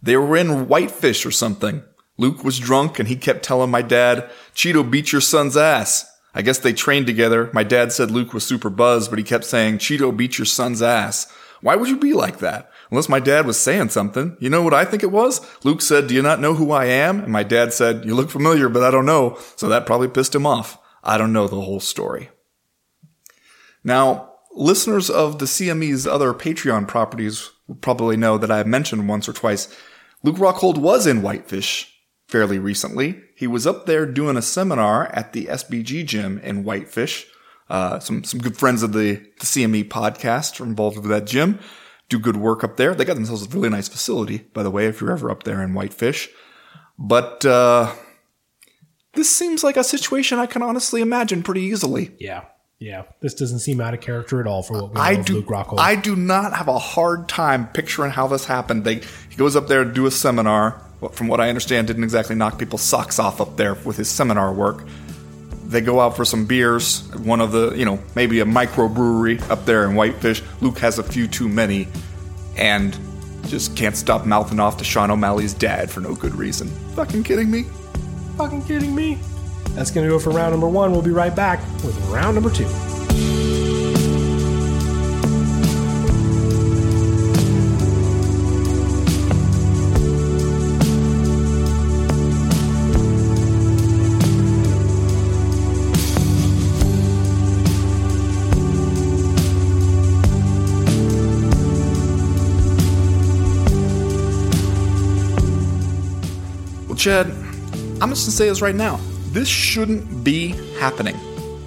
S3: they were in Whitefish or something. Luke was drunk and he kept telling my dad, Chito beat your son's ass. I guess they trained together. My dad said Luke was super buzzed, but he kept saying, Chito beat your son's ass. Why would you be like that? Unless my dad was saying something. You know what I think it was? Luke said, Do you not know who I am? And my dad said, You look familiar, but I don't know. So that probably pissed him off. I don't know the whole story. Now, listeners of the CME's other Patreon properties will probably know that I have mentioned once or twice Luke Rockhold was in Whitefish fairly recently. He was up there doing a seminar at the SBG gym in Whitefish. Uh, some some good friends of the, the CME podcast are involved with that gym. Do good work up there. They got themselves a really nice facility, by the way, if you're ever up there in Whitefish. But uh, this seems like a situation I can honestly imagine pretty easily.
S2: Yeah. Yeah. This doesn't seem out of character at all for what we know
S3: I
S2: of
S3: do.
S2: Luke Rockhold.
S3: I do not have a hard time picturing how this happened. They, he goes up there to do a seminar. From what I understand, didn't exactly knock people's socks off up there with his seminar work. They go out for some beers. One of the, you know, maybe a microbrewery up there in Whitefish. Luke has a few too many, and just can't stop mouthing off to Sean O'Malley's dad for no good reason. Fucking kidding me?
S2: fucking kidding me? That's going to it for round number one. We'll be right back with round number two.
S3: Chad, I'm just gonna say this right now. This shouldn't be happening.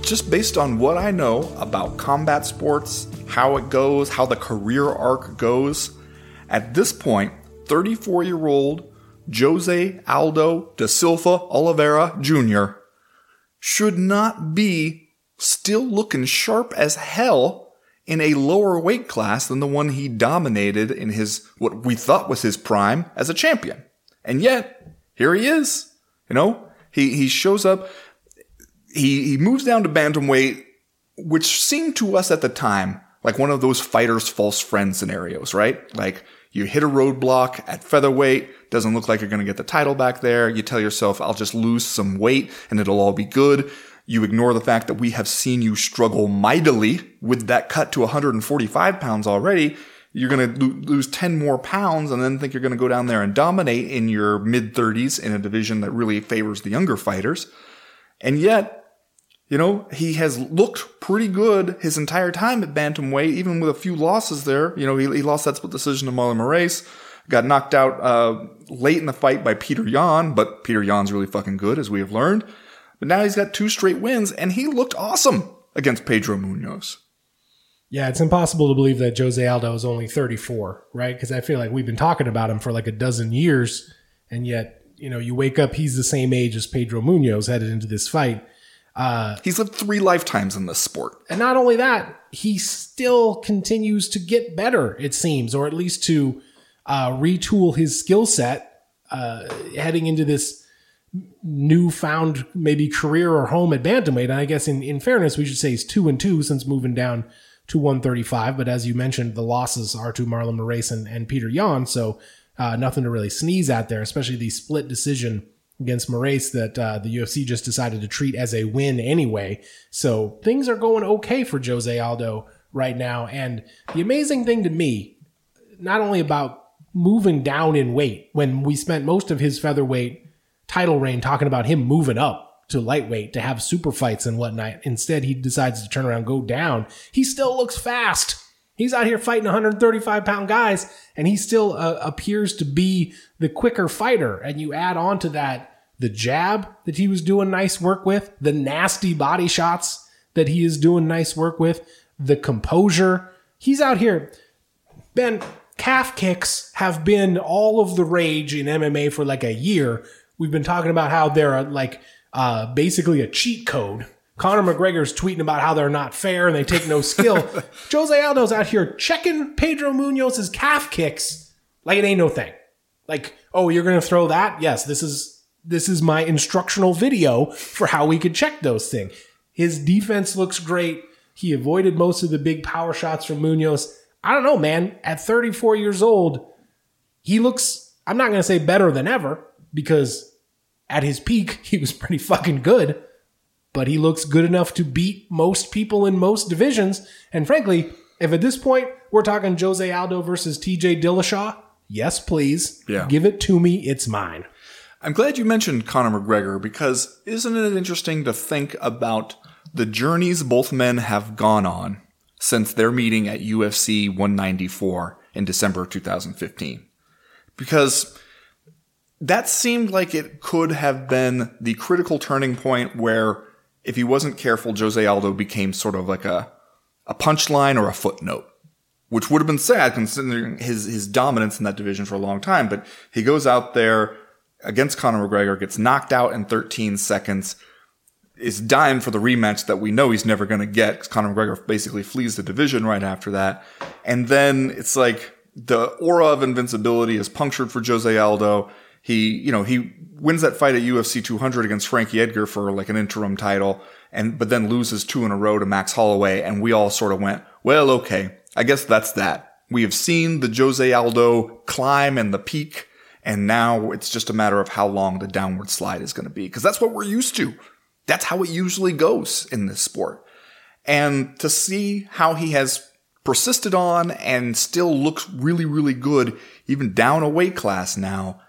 S3: Just based on what I know about combat sports, how it goes, how the career arc goes, at this point, 34 year old Jose Aldo da Silva Oliveira Jr. should not be still looking sharp as hell in a lower weight class than the one he dominated in his what we thought was his prime as a champion. And yet, here he is. You know, he he shows up. He he moves down to bantamweight, which seemed to us at the time like one of those fighters' false friend scenarios, right? Like you hit a roadblock at featherweight, doesn't look like you're going to get the title back there. You tell yourself, I'll just lose some weight and it'll all be good. You ignore the fact that we have seen you struggle mightily with that cut to 145 pounds already. You're going to lo- lose 10 more pounds and then think you're going to go down there and dominate in your mid 30s in a division that really favors the younger fighters. And yet, you know, he has looked pretty good his entire time at bantamweight, even with a few losses there. You know, he, he lost that split decision to Marlon Moraes, got knocked out uh, late in the fight by Petr Yan, but Petr Yan's really fucking good, as we have learned. But now he's got two straight wins, and he looked awesome against Pedro Munhoz.
S2: Yeah, it's impossible to believe that Jose Aldo is only 34, right? Because I feel like we've been talking about him for like a dozen years, and yet, you know, you wake up, he's the same age as Pedro Munhoz headed into this fight.
S3: He's lived three lifetimes in this sport.
S2: And not only that, he still continues to get better, it seems, or at least to uh, retool his skill set uh, heading into this newfound maybe career or home at bantamweight. And I guess in, in fairness, we should say he's two and two since moving down to 135. But as you mentioned, the losses are to Marlon Moraes and, and Petr Yan. So uh, nothing to really sneeze at there, especially the split decision against Moraes that uh, the UFC just decided to treat as a win anyway. So things are going okay for Jose Aldo right now. And the amazing thing to me, not only about moving down in weight, when we spent most of his featherweight title reign talking about him moving up to lightweight to have super fights and whatnot. Instead, he decides to turn around, go down. He still looks fast. He's out here fighting 135 pound guys, and he still uh, appears to be the quicker fighter. And you add on to that the jab that he was doing nice work with, the nasty body shots that he is doing nice work with, the composure. He's out here. Ben, calf kicks have been all of the rage in MMA for like a year. We've been talking about how they're like uh, basically a cheat code. Conor McGregor's tweeting about how they're not fair and they take no skill. <laughs> Jose Aldo's out here checking Pedro Munhoz's calf kicks like it ain't no thing. Like, oh, you're gonna throw that? Yes, this is this is my instructional video for how we could check those things. His defense looks great. He avoided most of the big power shots from Munhoz. I don't know, man. At 34 years old, he looks, I'm not going to say better than ever because at his peak, <laughs> he was pretty fucking good, but he looks good enough to beat most people in most divisions. And frankly, if at this point we're talking Jose Aldo versus TJ Dillashaw, yes, please.
S3: Yeah.
S2: Give it to me. It's mine.
S3: I'm glad you mentioned Conor McGregor because isn't it interesting to think about the journeys both men have gone on since their meeting at UFC 194 in December 2015? Because that seemed like it could have been the critical turning point where if he wasn't careful, Jose Aldo became sort of like a, a punchline or a footnote which would have been sad considering his his dominance in that division for a long time. But he goes out there against Conor McGregor, gets knocked out in 13 seconds, is dying for the rematch that we know he's never going to get because Conor McGregor basically flees the division right after that. And then it's like the aura of invincibility is punctured for Jose Aldo. He, you know, he wins that fight at UFC 200 against Frankie Edgar for like an interim title and, but then loses two in a row to Max Holloway. And we all sort of went, well, okay, I guess that's that. We have seen the Jose Aldo climb and the peak. And now it's just a matter of how long the downward slide is going to be. Cause that's what we're used to. that's how it usually goes in this sport. And to see how he has persisted on and still looks really, really good, even down a weight class now,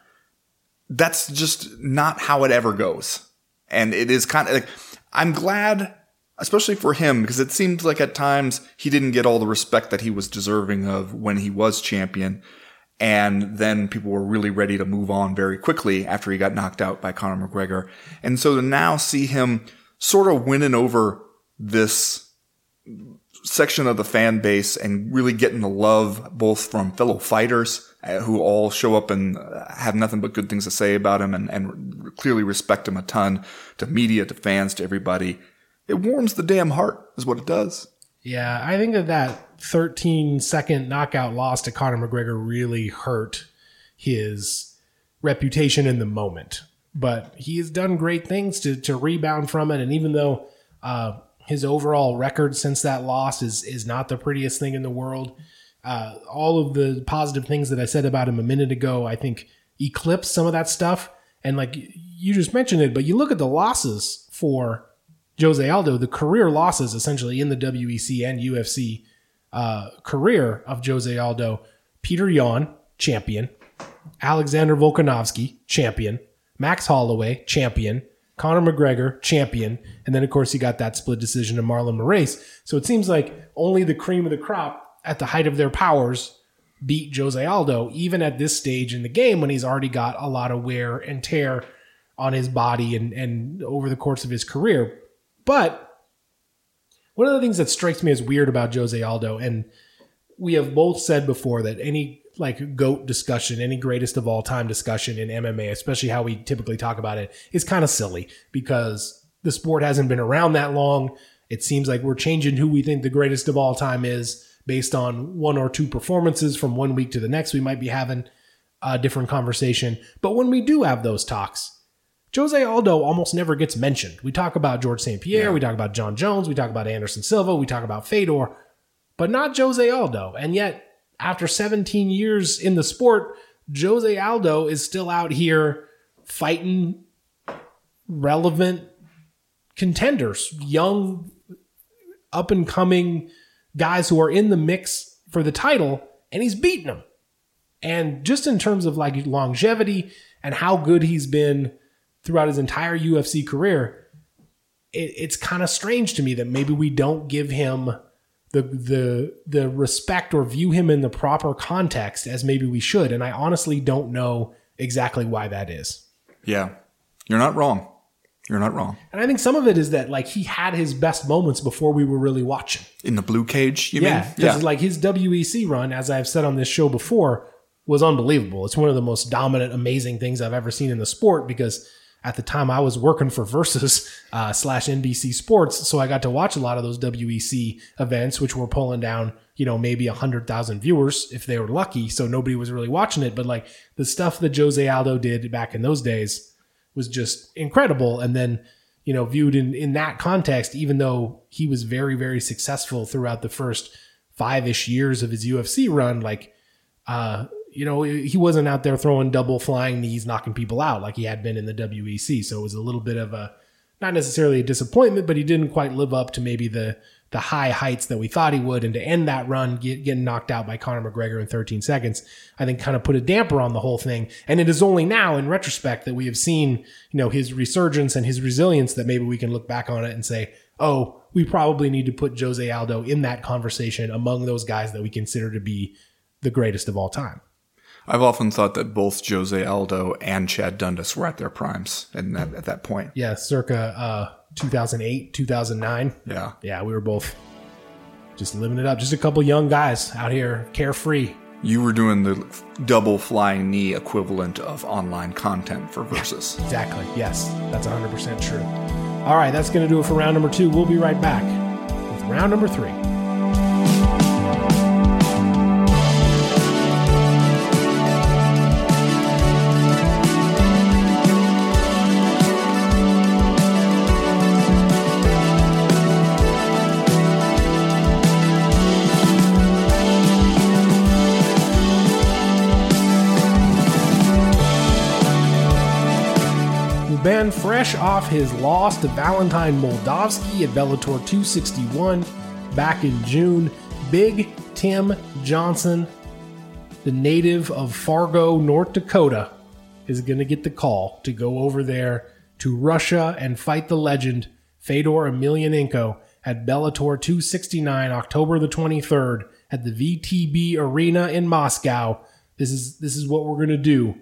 S3: that's just not how it ever goes. And it is kind of like, I'm glad, especially for him, because it seemed like at times he didn't get all the respect that he was deserving of when he was champion. And then people were really ready to move on very quickly after he got knocked out by Conor McGregor. And so to now see him sort of winning over this section of the fan base and really getting the love both from fellow fighters who all show up and uh, have nothing but good things to say about him and, and clearly respect him a ton to media, to fans, to everybody. It warms the damn heart is what it does.
S2: Yeah, I think that that 13 second knockout loss to Conor McGregor really hurt his reputation in the moment. But he has done great things to, to rebound from it. And even though uh, his overall record since that loss is is not the prettiest thing in the world. Uh, all of the positive things that I said about him a minute ago, I think eclipse some of that stuff. And like you just mentioned it, but you look at the losses for Jose Aldo, the career losses essentially in the WEC and UFC uh, career of Jose Aldo. Petr Yan, champion. Alexander Volkanovski, champion. Max Holloway, champion. Conor McGregor, champion. And then, of course, you got that split decision to Marlon Moraes. So it seems like only the cream of the crop at the height of their powers beat Jose Aldo, even at this stage in the game when he's already got a lot of wear and tear on his body and, and over the course of his career. But one of the things that strikes me as weird about Jose Aldo, and we have both said before that any like goat discussion, any greatest of all time discussion in MMA, especially how we typically talk about it, is kind of silly because the sport hasn't been around that long. It seems like we're changing who we think the greatest of all time is based on one or two performances from one week to the next. We might be having a different conversation. But when we do have those talks, Jose Aldo almost never gets mentioned. We talk about George St. Pierre, yeah. we talk about Jon Jones, we talk about Anderson Silva, we talk about Fedor, but not Jose Aldo. And yet, after 17 years in the sport, Jose Aldo is still out here fighting relevant contenders, young, up and coming guys who are in the mix for the title, and he's beating them. And just in terms of like longevity and how good he's been throughout his entire UFC career, it, it's kind of strange to me that maybe we don't give him the the the respect or view him in the proper context as maybe we should and i honestly don't know exactly why that is.
S3: Yeah. You're not wrong you're not wrong.
S2: And i think some of it is that like he had his best moments before we were really watching.
S3: In the blue cage you
S2: yeah,
S3: mean?
S2: yeah. like his wec run as i've said on this show before was unbelievable. It's one of the most dominant amazing things i've ever seen in the sport because at the time I was working for Versus <laughs> uh, slash NBC Sports, so I got to watch a lot of those WEC events, which were pulling down, you know, maybe a hundred thousand viewers if they were lucky. So nobody was really watching it, but like the stuff that Jose Aldo did back in those days was just incredible. And then, you know, viewed in in that context, even though he was very very successful throughout the first five ish years of his UFC run, like. Uh, you know, he wasn't out there throwing double flying knees, knocking people out like he had been in the WEC. So it was a little bit of a, not necessarily a disappointment, but he didn't quite live up to maybe the the high heights that we thought he would. And to end that run, get, getting knocked out by Conor McGregor in 13 seconds, I think kind of put a damper on the whole thing. And it is only now, in retrospect, that we have seen, you know, his resurgence and his resilience that maybe we can look back on it and say, oh, we probably need to put Jose Aldo in that conversation among those guys that we consider to be the greatest of all time.
S3: I've often thought that both Jose Aldo and Chad Dundas were at their primes and that, at that point.
S2: Yeah, circa uh, 2008, 2009.
S3: Yeah.
S2: Yeah, we were both just living it up. Just a couple young guys out here, carefree.
S3: You were doing the double flying knee equivalent of online content for Versus.
S2: Yeah, exactly. Yes, that's 100% true. All right, that's going to do it for round number two. We'll be right back with round number three. Fresh off his loss to Valentin Moldavsky at Bellator 261 back in June, Big Tim Johnson, the native of Fargo, North Dakota, is going to get the call to go over there to Russia and fight the legend Fedor Emelianenko at Bellator 269, October the 23rd at the VTB Arena in Moscow. This is this is what we're going to do.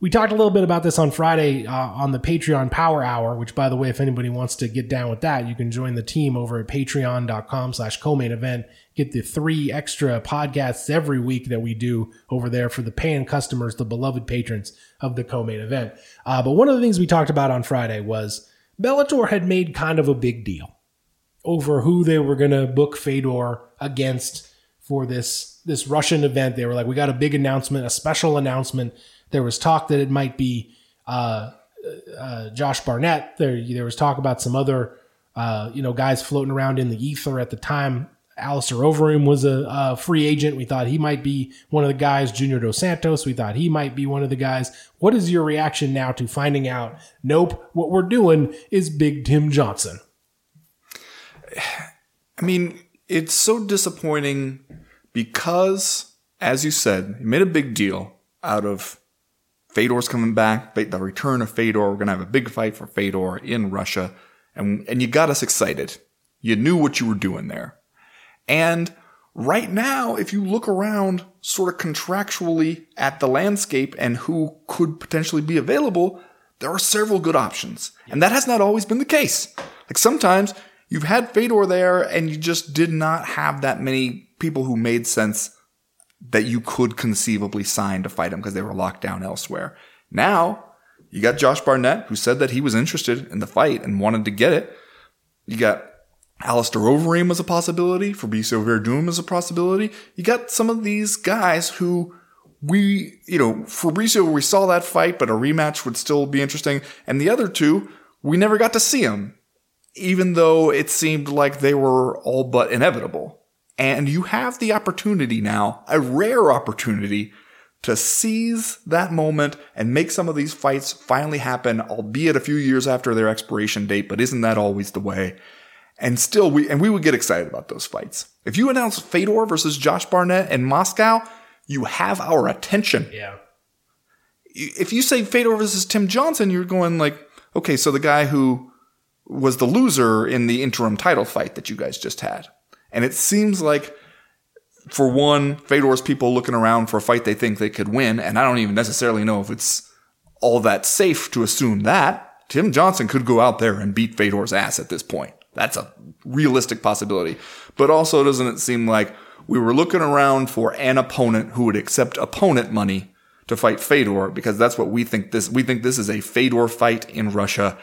S2: We talked a little bit about this on Friday uh, on the Patreon Power Hour, which, by the way, if anybody wants to get down with that, you can join the team over at patreon.com slash co-main event. Get the three extra podcasts every week that we do over there for the paying customers, the beloved patrons of the co-main event. Uh, but one of the things we talked about on Friday was Bellator had made kind of a big deal over who they were going to book Fedor against for this this Russian event. They were like, we got a big announcement, a special announcement there was talk that it might be uh, uh, Josh Barnett. There, there was talk about some other, uh, you know, guys floating around in the ether at the time. Alistair Overeem was a, a, free agent. We thought he might be one of the guys. Junior Dos Santos, we thought he might be one of the guys. What is your reaction now to finding out? Nope, what we're doing is Big Tim Johnson.
S3: I mean, it's so disappointing because, as you said, he made a big deal out of Fedor's coming back, the return of Fedor. We're going to have a big fight for Fedor in Russia. And, and you got us excited. You knew what you were doing there. And right now, if you look around sort of contractually at the landscape and who could potentially be available, there are several good options. And that has not always been the case. Like sometimes you've had Fedor there and you just did not have that many people who made sense that you could conceivably sign to fight him because they were locked down elsewhere. Now, you got Josh Barnett, who said that he was interested in the fight and wanted to get it. You got Alistair Overeem as a possibility. Fabricio Werdum as a possibility. You got some of these guys who we, you know, Fabricio, we saw that fight, but a rematch would still be interesting. And the other two, we never got to see them, even though it seemed like they were all but inevitable. And you have the opportunity now, a rare opportunity, to seize that moment and make some of these fights finally happen, albeit a few years after their expiration date, but isn't that always the way? And still, we, and we would get excited about those fights. If you announce Fedor versus Josh Barnett in Moscow, you have our attention.
S2: Yeah.
S3: If you say Fedor versus Tim Johnson, you're going like, okay, so the guy who was the loser in the interim title fight that you guys just had. And it seems like, for one, Fedor's people looking around for a fight they think they could win, and I don't even necessarily know if it's all that safe to assume that. Tim Johnson could go out there and beat Fedor's ass at this point. That's a realistic possibility. But also, doesn't it seem like we were looking around for an opponent who would accept opponent money to fight Fedor because that's what we think this, we think this is a Fedor fight in Russia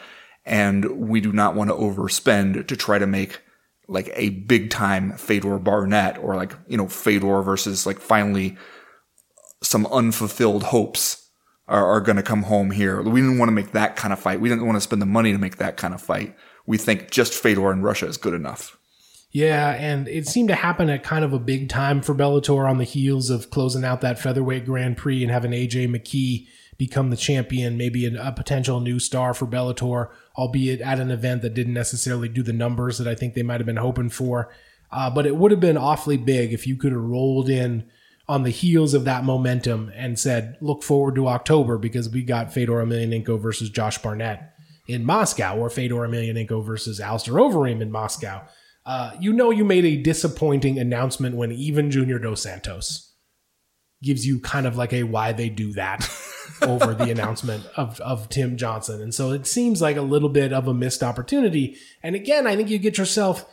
S3: and we do not want to overspend to try to make like a big time Fedor Barnett or like, you know, Fedor versus like finally some unfulfilled hopes are, are going to come home here. We didn't want to make that kind of fight. We didn't want to spend the money to make that kind of fight. We think just Fedor in Russia is good enough.
S2: Yeah, and it seemed to happen at kind of a big time for Bellator on the heels of closing out that featherweight Grand Prix and having AJ McKee become the champion, maybe a, a potential new star for Bellator albeit at an event that didn't necessarily do the numbers that I think they might have been hoping for. Uh, but it would have been awfully big if you could have rolled in on the heels of that momentum and said, look forward to October because we got Fedor Emelianenko versus Josh Barnett in Moscow or Fedor Emelianenko versus Alistair Overeem in Moscow. Uh, you know you made a disappointing announcement when even Junior Dos Santos gives you kind of like a why they do that <laughs> over the announcement of, of Tim Johnson. And so it seems like a little bit of a missed opportunity. And again, I think you get yourself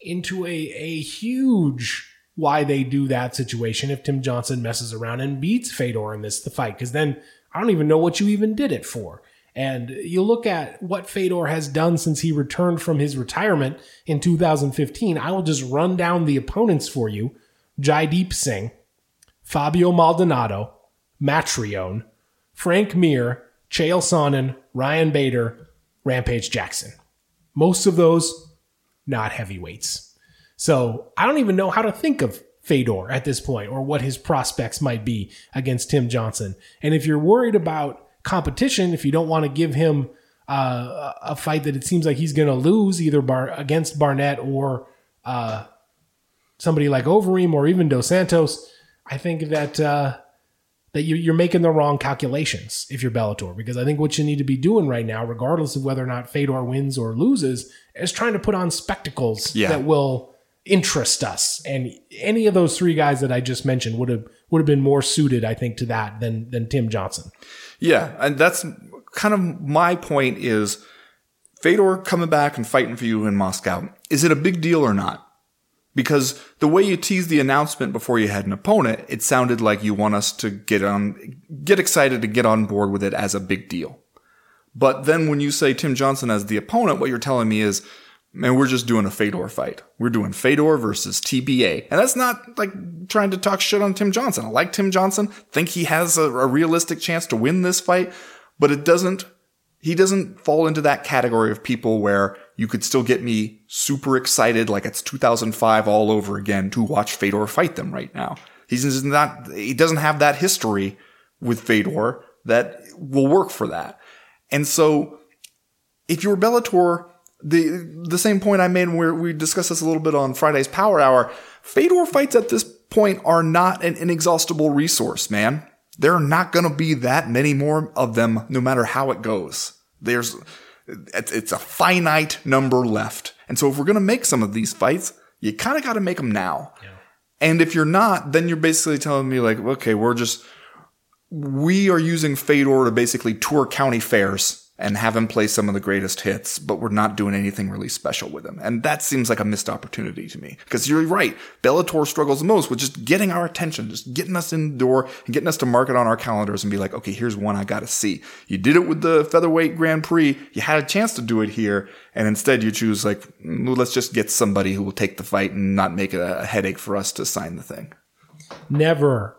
S2: into a, a huge why they do that situation if Tim Johnson messes around and beats Fedor in this the fight. Because then I don't even know what you even did it for. And you look at what Fedor has done since he returned from his retirement in 2015. I will just run down the opponents for you. Jaideep Singh, Fabio Maldonado, Mitrione, Frank Mir, Chael Sonnen, Ryan Bader, Rampage Jackson. Most of those not heavyweights. So I don't even know how to think of Fedor at this point or what his prospects might be against Tim Johnson. And if you're worried about competition, if you don't want to give him uh, a fight that it seems like he's going to lose either bar- against Barnett or uh, somebody like Overeem or even Dos Santos, I think that uh, that you, you're making the wrong calculations if you're Bellator. Because I think what you need to be doing right now, regardless of whether or not Fedor wins or loses, is trying to put on spectacles
S3: Yeah.
S2: that will interest us. And any of those three guys that I just mentioned would have would have been more suited, I think, to that than than Tim Johnson.
S3: Yeah, and that's kind of my point is Fedor coming back and fighting for you in Moscow. Is it a big deal or not? Because the way you teased the announcement before you had an opponent, it sounded like you want us to get on, get excited to get on board with it as a big deal. But then when you say Tim Johnson as the opponent, what you're telling me is, man, we're just doing a Fedor fight. We're doing Fedor versus TBA. And that's not like trying to talk shit on Tim Johnson. I like Tim Johnson, think he has a, a realistic chance to win this fight, but it doesn't, he doesn't fall into that category of people where you could still get me super excited like it's 2005 all over again to watch Fedor fight them right now. He's not, he doesn't have that history with Fedor that will work for that. And so if you're Bellator, the the same point I made where we discussed this a little bit on Friday's Power Hour, Fedor fights at this point are not an inexhaustible resource, man. There are not going to be that many more of them, no matter how it goes. There's it's, it's a finite number left, and so if we're going to make some of these fights, you kind of got to make them now. And if you're not, then you're basically telling me like, okay, we're just we are using Fedor to basically tour county fairs and have him play some of the greatest hits, but we're not doing anything really special with him. And that seems like a missed opportunity to me. Because you're right, Bellator struggles the most with just getting our attention, just getting us in the door and getting us to mark it on our calendars and be like, okay, here's one I gotta see. You did it with the featherweight Grand Prix. You had a chance to do it here. And instead you choose like, "Mm, let's just get somebody who will take the fight and not make it a headache for us to sign the thing.
S2: never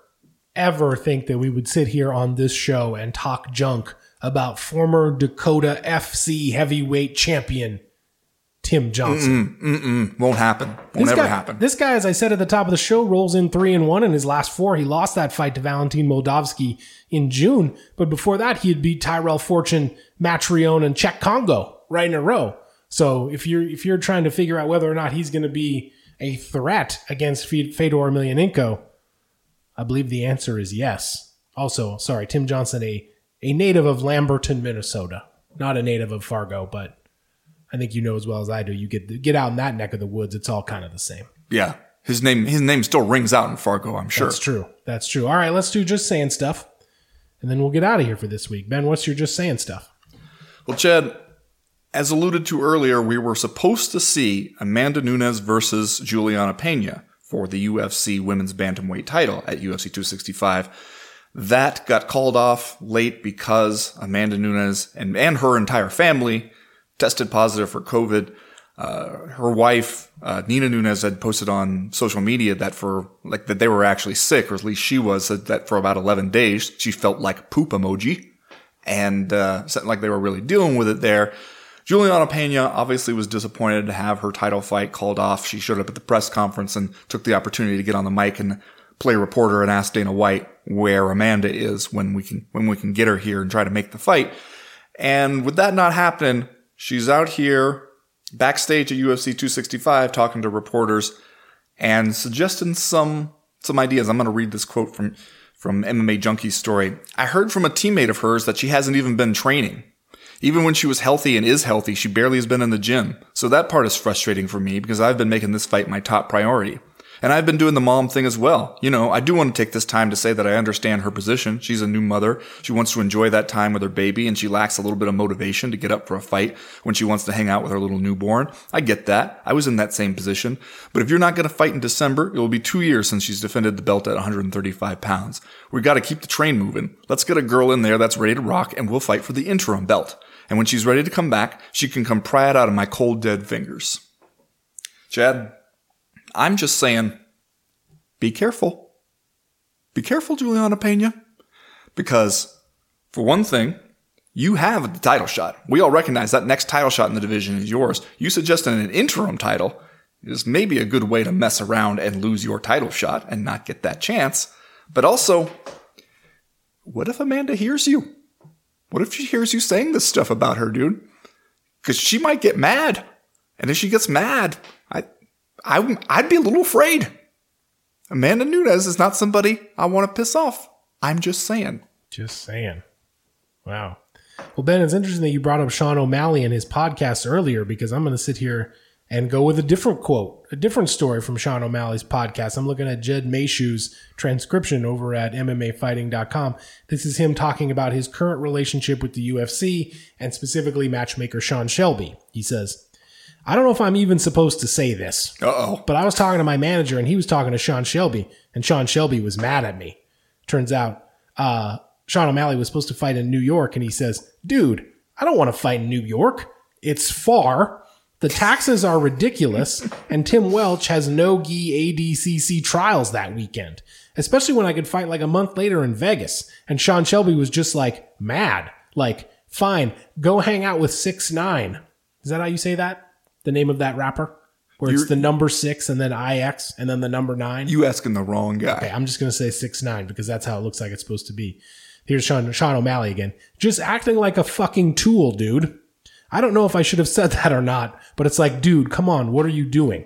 S2: ever think that we would sit here on this show and talk junk about former Dakota FC heavyweight champion Tim Johnson.
S3: Won't happen. Won't
S2: This
S3: ever
S2: guy,
S3: happen.
S2: This guy, as I said at the top of the show, rolls in three and one in his last four. He lost that fight to Valentin Moldavsky in June, but before that, he had beat Tyrell Fortune, Mitrione, and Cheick Kongo right in a row. So if you're if you're trying to figure out whether or not he's going to be a threat against Fedor Emelianenko, I believe the answer is yes. Also, sorry, Tim Johnson, a a native of Lamberton, Minnesota, not a native of Fargo, but I think you know as well as I do. You get get out in that neck of the woods, it's all kind of the same.
S3: yeah. His name, his name still rings out in Fargo, I'm sure.
S2: That's true. That's true. All right, let's do just saying stuff, and then we'll get out of here for this week. Ben, what's your just saying stuff?
S3: Well, Chad, as alluded to earlier, we were supposed to see Amanda Nunes versus Julianna Peña for the UFC Women's Bantamweight title at UFC 265. That got called off late because Amanda Nunes and, and her entire family tested positive for COVID. Uh, her wife, uh, Nina Nunes, had posted on social media that for like that they were actually sick, or at least she was, that for about 11 days she felt like poop emoji and uh, something like they were really dealing with it there. Julianna Peña obviously was disappointed to have her title fight called off. She showed up at the press conference and took the opportunity to get on the mic and play reporter and ask Dana White where Amanda is when we can when we can get her here and try to make the fight. And with that not happening, she's out here backstage at UFC 265 talking to reporters and suggesting some some ideas. I'm going to read this quote from from MMA Junkie's story. I heard from a teammate of hers that she hasn't even been training. Even when she was healthy and is healthy, she barely has been in the gym. So that part is frustrating for me because I've been making this fight my top priority. And I've been doing the mom thing as well. You know, I do want to take this time to say that I understand her position. She's a new mother. She wants to enjoy that time with her baby and she lacks a little bit of motivation to get up for a fight when she wants to hang out with her little newborn. I get that. I was in that same position. But if you're not going to fight in December, it will be two years since she's defended the belt at 135 pounds. We got to keep the train moving. Let's get a girl in there that's ready to rock and we'll fight for the interim belt. And when she's ready to come back, she can come pry it out of my cold dead fingers. Chad, I'm just saying, be careful. Be careful, Julianna Peña. Because, for one thing, you have the title shot. We all recognize that next title shot in the division is yours. You suggesting an interim title is maybe a good way to mess around and lose your title shot and not get that chance. But also, what if Amanda hears you? What if she hears you saying this stuff about her, dude? Because she might get mad. And if she gets mad, I, I'd be a little afraid. Amanda Nunes is not somebody I want to piss off. I'm just saying.
S2: Just saying. Wow. Well, Ben, it's interesting that you brought up Sean O'Malley and his podcast earlier because I'm going to sit here and go with a different quote, a different story from Sean O'Malley's podcast. I'm looking at Jed Meshew's transcription over at MMAfighting.com. This is him talking about his current relationship with the UFC and specifically matchmaker Sean Shelby. He says, I don't know if I'm even supposed to say this,
S3: Uh oh.
S2: but I was talking to my manager and he was talking to Sean Shelby, and Sean Shelby was mad at me. Turns out, uh, Sean O'Malley was supposed to fight in New York, and he says, Dude, I don't want to fight in New York. It's far. The taxes are ridiculous, and Tim Welch has no gi ADCC trials that weekend, especially when I could fight like a month later in Vegas. And Sean Shelby was just like mad. Like, fine, go hang out with six nine. Is that how you say that? The name of that rapper? Where it's
S3: You're-
S2: the number six and then IX and then the number nine?
S3: You asking the wrong guy.
S2: Okay, I'm just gonna say six nine because that's how it looks like it's supposed to be. Here's Sean Sean O'Malley again, just acting like a fucking tool, dude. I don't know if I should have said <laughs> that or not, but it's like, dude, come on, what are you doing?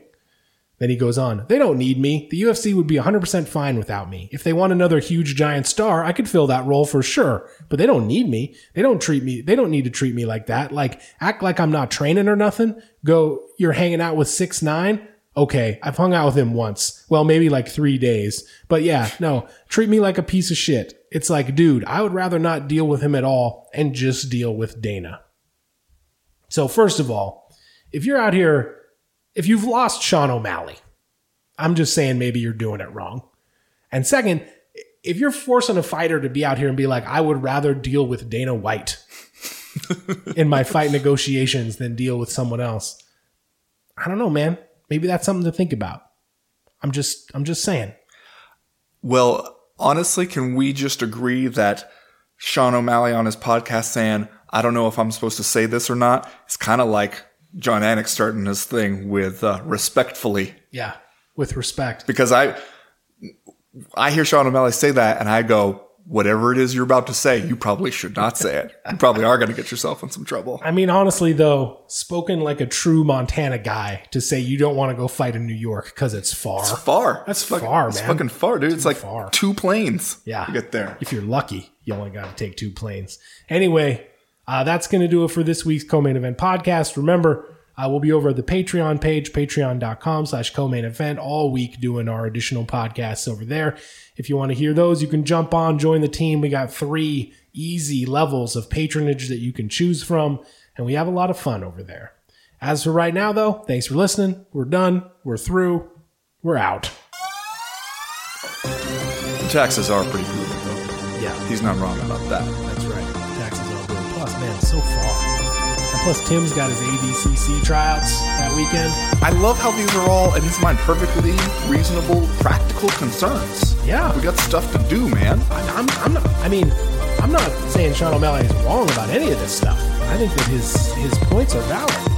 S2: Then he goes on, they don't need me. The UFC would be 100% fine without me. If they want another huge giant star, I could fill that role for sure. But they don't need me. They don't treat me, they don't need to treat me like that. Like, act like I'm not training or nothing. Go, you're hanging out with six nine. Okay, I've hung out with him once. Well, maybe like three days. But yeah, no, treat me like a piece of shit. It's like, dude, I would rather not deal with him at all and just deal with Dana. So, first of all, if you're out here, if you've lost Sean O'Malley, I'm just saying maybe you're doing it wrong. And second, if you're forcing a fighter to be out here and be like, I would rather deal with Dana White <laughs> in my fight negotiations than deal with someone else, I don't know, man. Maybe that's something to think about. I'm just, I'm just saying.
S3: Well, honestly, can we just agree that Sean O'Malley on his podcast saying, I don't know if I'm supposed to say this or not, it's kind of like Jon Anik starting his thing with uh, respectfully.
S2: Yeah, with respect.
S3: Because I, I hear Sean O'Malley say that and I go, whatever it is you're about to say, you probably should not say it. You probably are going to get yourself in some trouble.
S2: I mean, honestly, though, spoken like a true Montana guy to say you don't want to go fight in New York because it's far.
S3: It's far.
S2: That's
S3: fucking,
S2: far,
S3: It's
S2: man.
S3: fucking far, dude. it's like
S2: far.
S3: two planes.
S2: Yeah.
S3: To get there.
S2: If you're lucky, you only got to take two planes. Anyway, uh, that's going to do it for this week's co-main event podcast. Remember, uh, we'll be over at the Patreon page, patreon.com slash co-main event all week doing our additional podcasts over there. If you want to hear those, you can jump on, join the team. We got three easy levels of patronage that you can choose from, and we have a lot of fun over there. As for right now, though, thanks for listening. We're done. We're through. We're out.
S3: The taxes are pretty brutal, though.
S2: Yeah.
S3: He's not wrong about that.
S2: Plus, Tim's got his ADCC tryouts that weekend.
S3: I love how these are all, in his mind, perfectly reasonable, practical concerns.
S2: Yeah.
S3: We got stuff to do, man.
S2: I'm, I'm not. I mean, I'm not saying Sean O'Malley is wrong about any of this stuff. I think that his his points are valid.